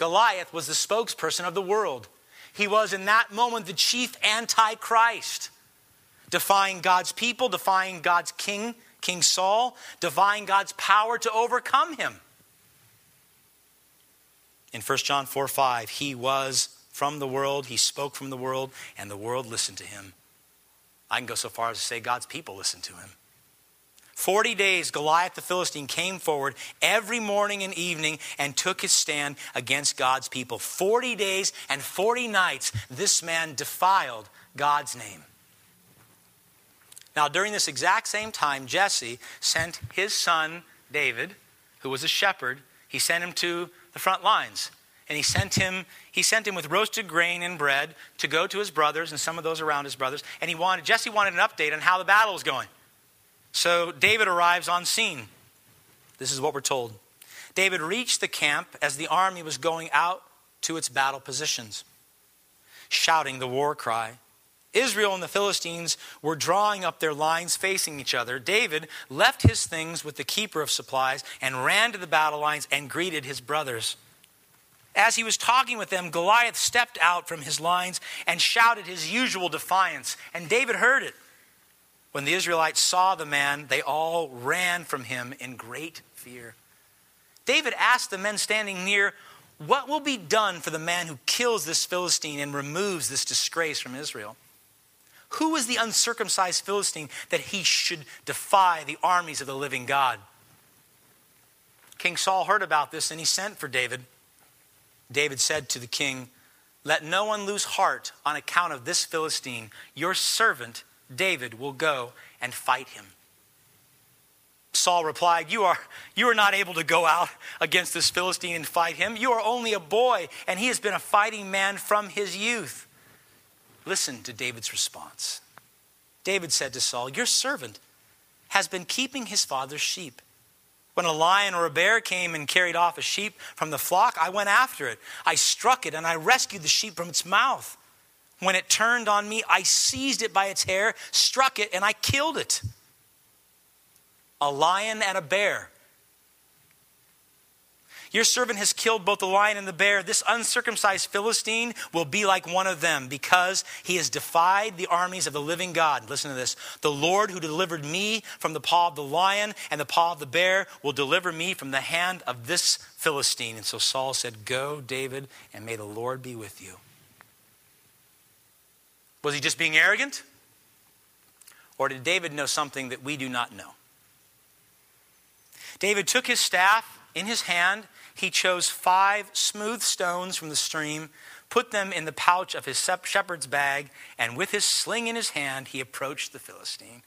Goliath was the spokesperson of the world. He was, in that moment, the chief antichrist, defying God's people, defying God's king, King Saul, defying God's power to overcome him. In 1 John 4 5, he was from the world, he spoke from the world, and the world listened to him. I can go so far as to say God's people listened to him. Forty days, Goliath the Philistine came forward every morning and evening and took his stand against God's people. Forty days and forty nights, this man defiled God's name. Now, during this exact same time, Jesse sent his son David, who was a shepherd, he sent him to the front lines. And he sent him, he sent him with roasted grain and bread to go to his brothers and some of those around his brothers. And he wanted, Jesse wanted an update on how the battle was going. So David arrives on scene. This is what we're told. David reached the camp as the army was going out to its battle positions, shouting the war cry. Israel and the Philistines were drawing up their lines facing each other. David left his things with the keeper of supplies and ran to the battle lines and greeted his brothers. As he was talking with them, Goliath stepped out from his lines and shouted his usual defiance, and David heard it. When the Israelites saw the man, they all ran from him in great fear. David asked the men standing near, What will be done for the man who kills this Philistine and removes this disgrace from Israel? Who is the uncircumcised Philistine that he should defy the armies of the living God? King Saul heard about this and he sent for David. David said to the king, Let no one lose heart on account of this Philistine. Your servant David will go and fight him. Saul replied, you are, you are not able to go out against this Philistine and fight him. You are only a boy, and he has been a fighting man from his youth. Listen to David's response. David said to Saul, Your servant has been keeping his father's sheep. When a lion or a bear came and carried off a sheep from the flock, I went after it. I struck it and I rescued the sheep from its mouth. When it turned on me, I seized it by its hair, struck it, and I killed it. A lion and a bear. Your servant has killed both the lion and the bear. This uncircumcised Philistine will be like one of them because he has defied the armies of the living God. Listen to this. The Lord who delivered me from the paw of the lion and the paw of the bear will deliver me from the hand of this Philistine. And so Saul said, Go, David, and may the Lord be with you. Was he just being arrogant? Or did David know something that we do not know? David took his staff in his hand. He chose five smooth stones from the stream, put them in the pouch of his shepherd's bag, and with his sling in his hand, he approached the Philistine.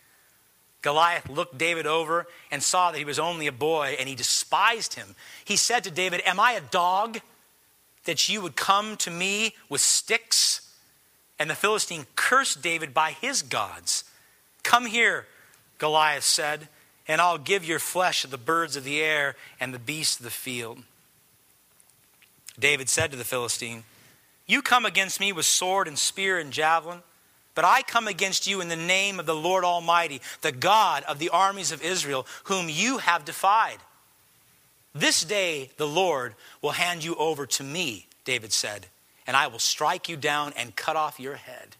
Goliath looked David over and saw that he was only a boy, and he despised him. He said to David, Am I a dog that you would come to me with sticks? And the Philistine cursed David by his gods. Come here, Goliath said, and I'll give your flesh to the birds of the air and the beasts of the field. David said to the Philistine, You come against me with sword and spear and javelin, but I come against you in the name of the Lord Almighty, the God of the armies of Israel, whom you have defied. This day the Lord will hand you over to me, David said, and I will strike you down and cut off your head.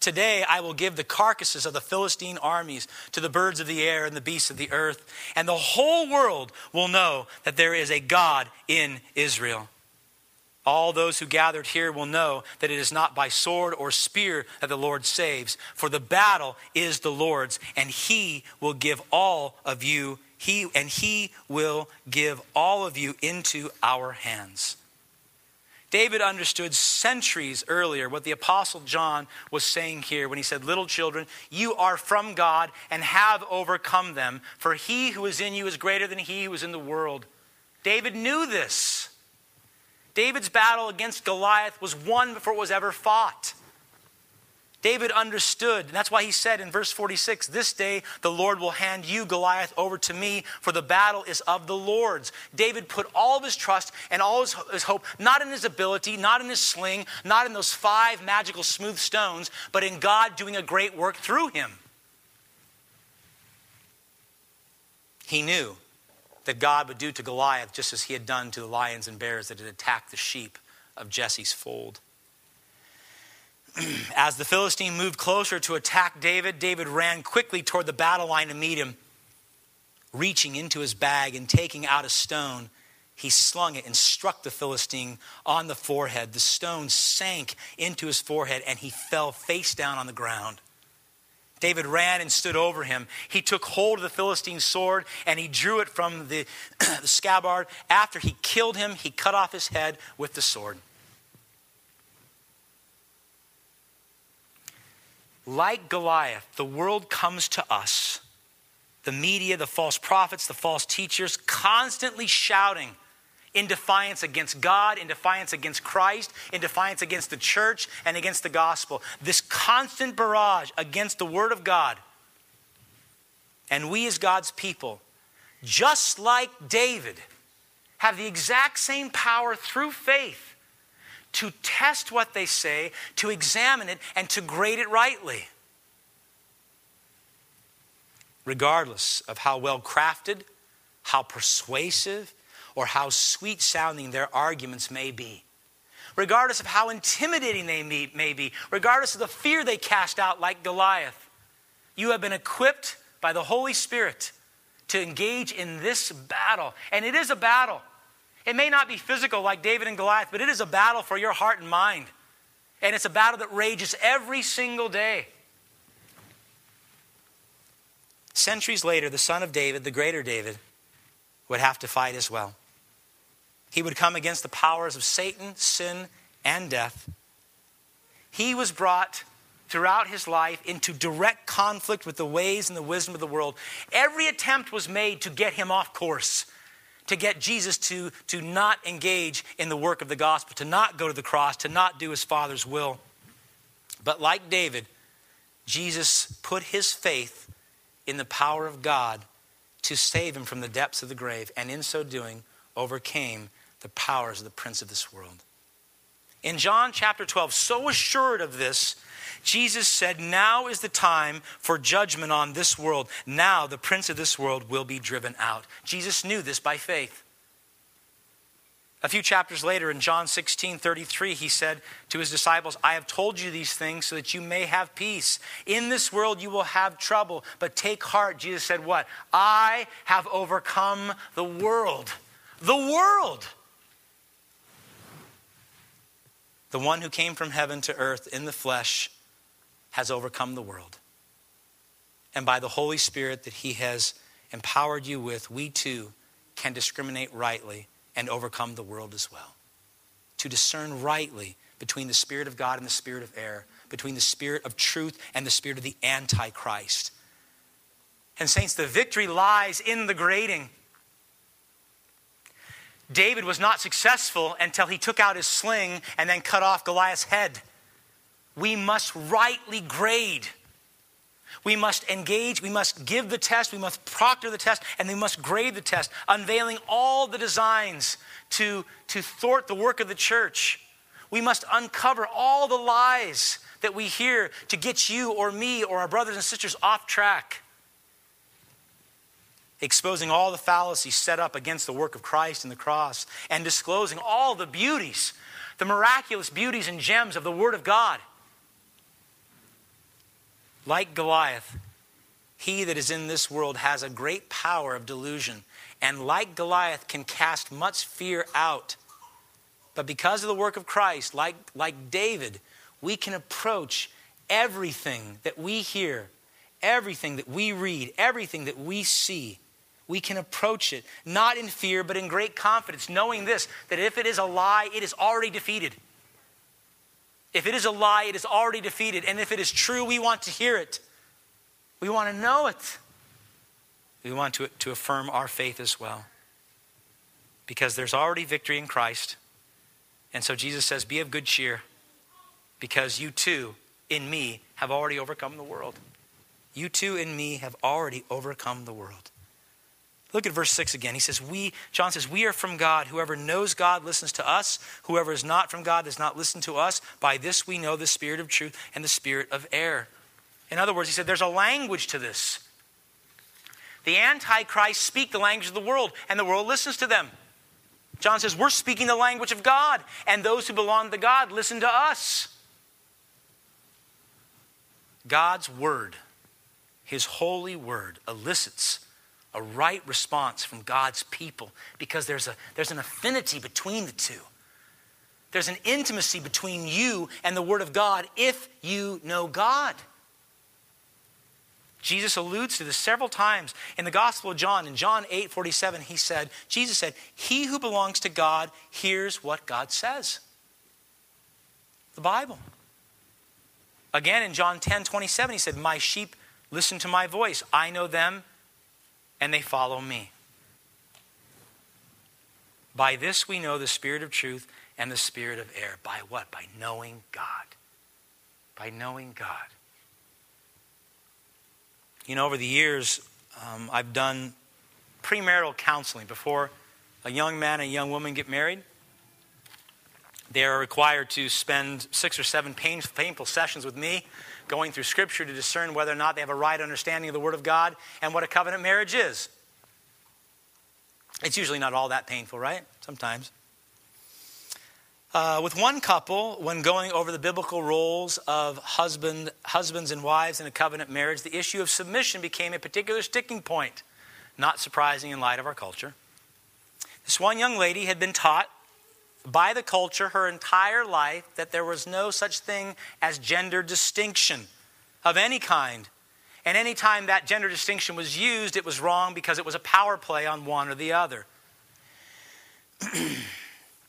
Today I will give the carcasses of the Philistine armies to the birds of the air and the beasts of the earth, and the whole world will know that there is a God in Israel. All those who gathered here will know that it is not by sword or spear that the Lord saves, for the battle is the Lord's, and he will give all of you he and he will give all of you into our hands. David understood centuries earlier what the Apostle John was saying here when he said, Little children, you are from God and have overcome them, for he who is in you is greater than he who is in the world. David knew this. David's battle against Goliath was won before it was ever fought. David understood, and that's why he said in verse 46 This day the Lord will hand you, Goliath, over to me, for the battle is of the Lord's. David put all of his trust and all his, his hope not in his ability, not in his sling, not in those five magical smooth stones, but in God doing a great work through him. He knew that God would do to Goliath just as he had done to the lions and bears that had attacked the sheep of Jesse's fold. As the Philistine moved closer to attack David, David ran quickly toward the battle line to meet him. Reaching into his bag and taking out a stone, he slung it and struck the Philistine on the forehead. The stone sank into his forehead and he fell face down on the ground. David ran and stood over him. He took hold of the Philistine's sword and he drew it from the, the scabbard. After he killed him, he cut off his head with the sword. Like Goliath, the world comes to us, the media, the false prophets, the false teachers, constantly shouting in defiance against God, in defiance against Christ, in defiance against the church and against the gospel. This constant barrage against the Word of God. And we, as God's people, just like David, have the exact same power through faith to test what they say, to examine it, and to grade it rightly. Regardless of how well crafted, how persuasive, or how sweet sounding their arguments may be, regardless of how intimidating they may be, regardless of the fear they cast out like Goliath, you have been equipped by the Holy Spirit to engage in this battle. And it is a battle. It may not be physical like David and Goliath, but it is a battle for your heart and mind. And it's a battle that rages every single day. Centuries later, the son of David, the greater David, would have to fight as well. He would come against the powers of Satan, sin, and death. He was brought throughout his life into direct conflict with the ways and the wisdom of the world. Every attempt was made to get him off course, to get Jesus to, to not engage in the work of the gospel, to not go to the cross, to not do his Father's will. But like David, Jesus put his faith in the power of God to save him from the depths of the grave, and in so doing, overcame the powers of the prince of this world. In John chapter 12, so assured of this, Jesus said, Now is the time for judgment on this world. Now the prince of this world will be driven out. Jesus knew this by faith. A few chapters later, in John 16 33, he said to his disciples, I have told you these things so that you may have peace. In this world you will have trouble, but take heart. Jesus said, What? I have overcome the world. The world. The one who came from heaven to earth in the flesh has overcome the world. And by the Holy Spirit that he has empowered you with, we too can discriminate rightly and overcome the world as well. To discern rightly between the Spirit of God and the Spirit of error, between the Spirit of truth and the Spirit of the Antichrist. And, saints, the victory lies in the grading. David was not successful until he took out his sling and then cut off Goliath's head. We must rightly grade. We must engage, we must give the test, we must proctor the test, and we must grade the test, unveiling all the designs to, to thwart the work of the church. We must uncover all the lies that we hear to get you or me or our brothers and sisters off track. Exposing all the fallacies set up against the work of Christ and the cross, and disclosing all the beauties, the miraculous beauties and gems of the Word of God. Like Goliath, he that is in this world has a great power of delusion, and like Goliath, can cast much fear out. But because of the work of Christ, like, like David, we can approach everything that we hear, everything that we read, everything that we see. We can approach it not in fear, but in great confidence, knowing this that if it is a lie, it is already defeated. If it is a lie, it is already defeated. And if it is true, we want to hear it. We want to know it. We want to, to affirm our faith as well. Because there's already victory in Christ. And so Jesus says, Be of good cheer, because you too, in me, have already overcome the world. You too, in me, have already overcome the world. Look at verse 6 again. He says, We, John says, We are from God. Whoever knows God listens to us. Whoever is not from God does not listen to us. By this we know the spirit of truth and the spirit of error. In other words, he said, There's a language to this. The Antichrist speak the language of the world, and the world listens to them. John says, We're speaking the language of God, and those who belong to God listen to us. God's word, his holy word, elicits a right response from God's people because there's, a, there's an affinity between the two. There's an intimacy between you and the Word of God if you know God. Jesus alludes to this several times in the Gospel of John. In John 8 47, he said, Jesus said, He who belongs to God hears what God says. The Bible. Again, in John 10 27, he said, My sheep listen to my voice. I know them and they follow me. By this we know the spirit of truth and the spirit of error. By what? By knowing God. By knowing God. You know, over the years, um, I've done premarital counseling before a young man and a young woman get married. They are required to spend six or seven painful sessions with me going through Scripture to discern whether or not they have a right understanding of the Word of God and what a covenant marriage is. It's usually not all that painful, right? Sometimes. Uh, with one couple, when going over the biblical roles of husband, husbands and wives in a covenant marriage, the issue of submission became a particular sticking point. Not surprising in light of our culture. This one young lady had been taught by the culture her entire life that there was no such thing as gender distinction of any kind. And any time that gender distinction was used, it was wrong because it was a power play on one or the other.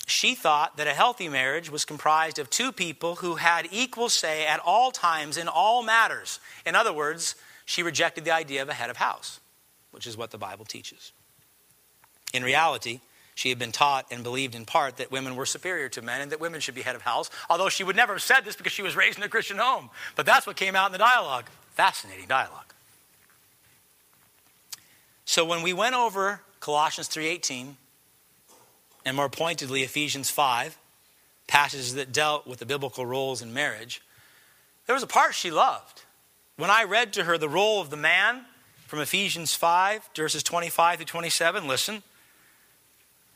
she thought that a healthy marriage was comprised of two people who had equal say at all times in all matters. In other words, she rejected the idea of a head of house, which is what the Bible teaches. In reality, she had been taught and believed in part that women were superior to men and that women should be head of house, although she would never have said this because she was raised in a Christian home. But that's what came out in the dialogue. Fascinating dialogue. So when we went over Colossians 3:18 and more pointedly Ephesians 5, passages that dealt with the biblical roles in marriage, there was a part she loved. When I read to her the role of the man from Ephesians 5 verses 25 to 27, listen.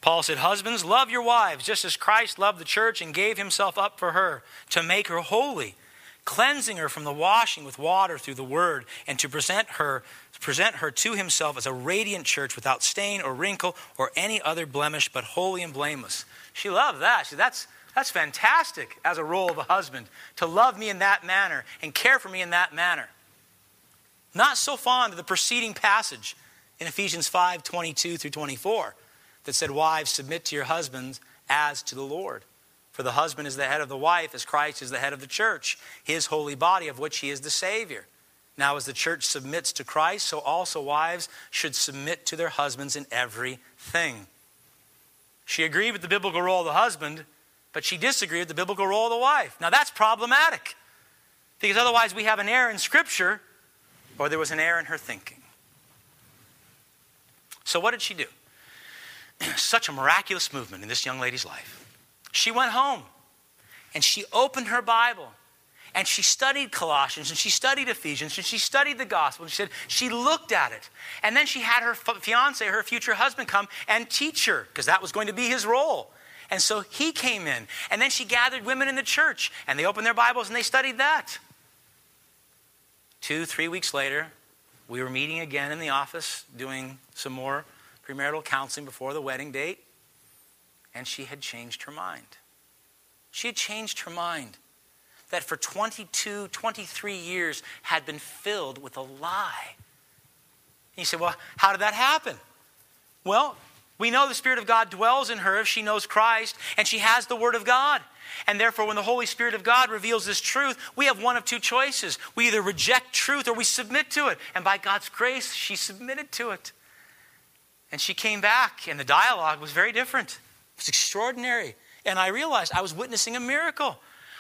Paul said, Husbands, love your wives, just as Christ loved the church and gave himself up for her, to make her holy, cleansing her from the washing with water through the word, and to present her, present her to himself as a radiant church without stain or wrinkle or any other blemish, but holy and blameless. She loved that. That's, that's fantastic as a role of a husband, to love me in that manner and care for me in that manner. Not so fond of the preceding passage in Ephesians 5 22 through 24 that said, Wives, submit to your husbands as to the Lord. For the husband is the head of the wife, as Christ is the head of the church, his holy body, of which he is the Savior. Now, as the church submits to Christ, so also wives should submit to their husbands in everything. She agreed with the biblical role of the husband, but she disagreed with the biblical role of the wife. Now, that's problematic because otherwise we have an error in Scripture or there was an error in her thinking. So, what did she do? Such a miraculous movement in this young lady's life. She went home and she opened her Bible and she studied Colossians and she studied Ephesians and she studied the gospel. And she said she looked at it. And then she had her fiance, her future husband, come and teach her because that was going to be his role. And so he came in. And then she gathered women in the church and they opened their Bibles and they studied that. Two, three weeks later, we were meeting again in the office doing some more premarital counseling before the wedding date. And she had changed her mind. She had changed her mind that for 22, 23 years had been filled with a lie. And you say, well, how did that happen? Well, we know the Spirit of God dwells in her if she knows Christ and she has the Word of God. And therefore, when the Holy Spirit of God reveals this truth, we have one of two choices. We either reject truth or we submit to it. And by God's grace, she submitted to it. And she came back, and the dialogue was very different. It was extraordinary. And I realized I was witnessing a miracle.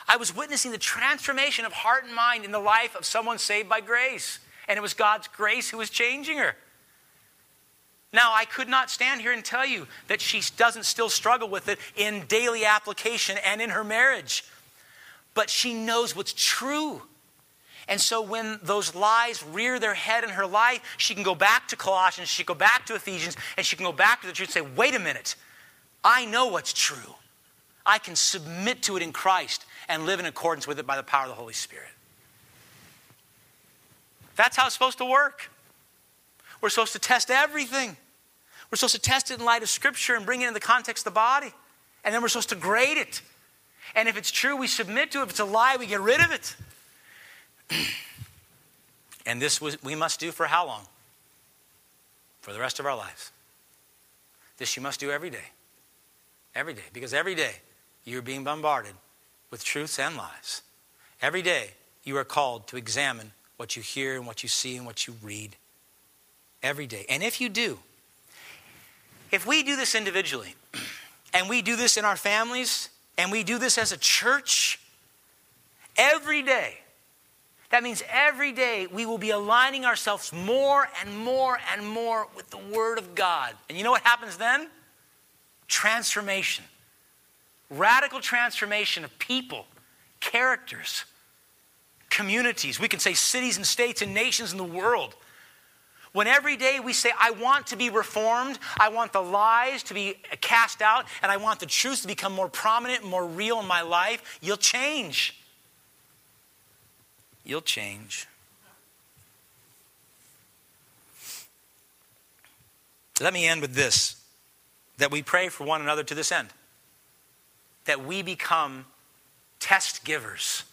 I was witnessing the transformation of heart and mind in the life of someone saved by grace. And it was God's grace who was changing her. Now, I could not stand here and tell you that she doesn't still struggle with it in daily application and in her marriage. But she knows what's true. And so when those lies rear their head in her life, she can go back to Colossians, she can go back to Ephesians, and she can go back to the truth and say, wait a minute, I know what's true. I can submit to it in Christ and live in accordance with it by the power of the Holy Spirit. That's how it's supposed to work. We're supposed to test everything. We're supposed to test it in light of Scripture and bring it in the context of the body. And then we're supposed to grade it. And if it's true, we submit to it. If it's a lie, we get rid of it. and this was, we must do for how long? For the rest of our lives. This you must do every day. Every day. Because every day you're being bombarded with truths and lies. Every day, you are called to examine what you hear and what you see and what you read. Every day. And if you do, if we do this individually, and we do this in our families, and we do this as a church, every day, that means every day we will be aligning ourselves more and more and more with the Word of God. And you know what happens then? Transformation. Radical transformation of people, characters, communities. We can say cities and states and nations in the world. When every day we say, I want to be reformed, I want the lies to be cast out, and I want the truth to become more prominent and more real in my life, you'll change. You'll change. Let me end with this that we pray for one another to this end that we become test givers,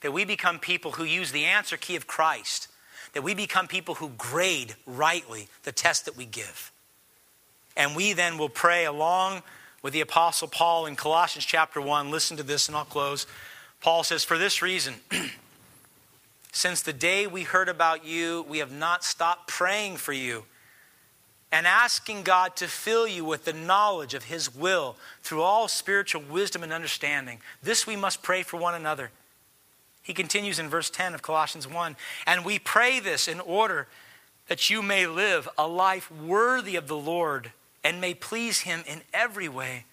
that we become people who use the answer key of Christ, that we become people who grade rightly the test that we give. And we then will pray along with the Apostle Paul in Colossians chapter 1. Listen to this and I'll close. Paul says, For this reason, since the day we heard about you, we have not stopped praying for you and asking God to fill you with the knowledge of His will through all spiritual wisdom and understanding. This we must pray for one another. He continues in verse 10 of Colossians 1 And we pray this in order that you may live a life worthy of the Lord and may please Him in every way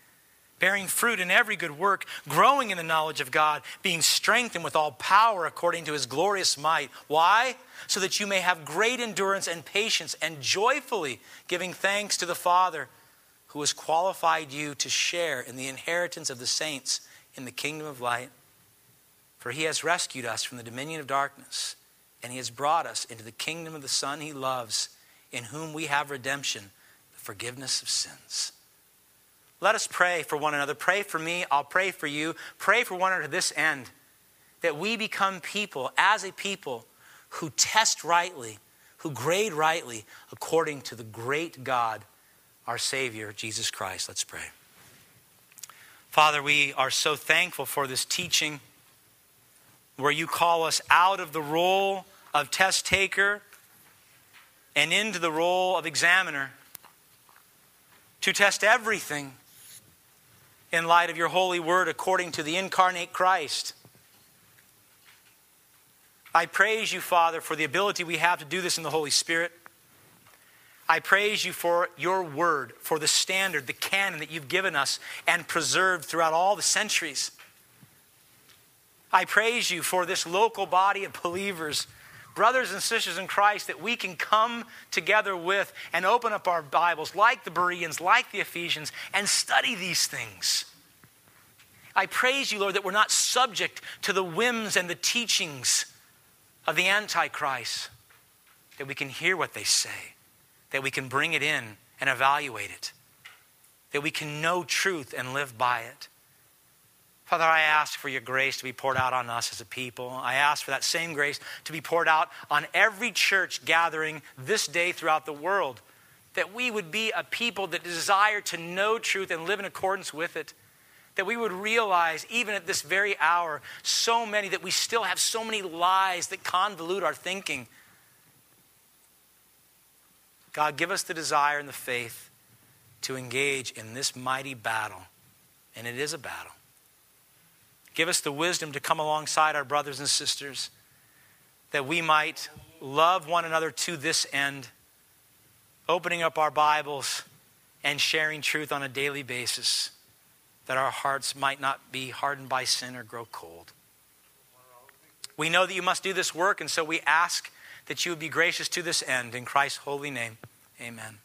bearing fruit in every good work, growing in the knowledge of God, being strengthened with all power according to his glorious might. Why? So that you may have great endurance and patience, and joyfully giving thanks to the Father who has qualified you to share in the inheritance of the saints in the kingdom of light. For he has rescued us from the dominion of darkness, and he has brought us into the kingdom of the Son he loves, in whom we have redemption, the forgiveness of sins. Let us pray for one another. Pray for me. I'll pray for you. Pray for one another to this end that we become people, as a people, who test rightly, who grade rightly according to the great God, our Savior, Jesus Christ. Let's pray. Father, we are so thankful for this teaching where you call us out of the role of test taker and into the role of examiner to test everything in light of your holy word according to the incarnate Christ. I praise you, Father, for the ability we have to do this in the Holy Spirit. I praise you for your word, for the standard, the canon that you've given us and preserved throughout all the centuries. I praise you for this local body of believers, brothers and sisters in Christ, that we can come together with and open up our Bibles like the Bereans, like the Ephesians, and study these things. I praise you, Lord, that we're not subject to the whims and the teachings of the Antichrist, that we can hear what they say that we can bring it in and evaluate it, that we can know truth and live by it. Father, I ask for your grace to be poured out on us as a people. I ask for that same grace to be poured out on every church gathering this day throughout the world. That we would be a people that desire to know truth and live in accordance with it. That we would realize, even at this very hour, so many, that we still have so many lies that convolute our thinking God, give us the desire and the faith to engage in this mighty battle. And it is a battle. Give us the wisdom to come alongside our brothers and sisters that we might love one another to this end, opening up our Bibles and sharing truth on a daily basis, that our hearts might not be hardened by sin or grow cold. We know that you must do this work, and so we ask that you would be gracious to this end. In Christ's holy name, amen.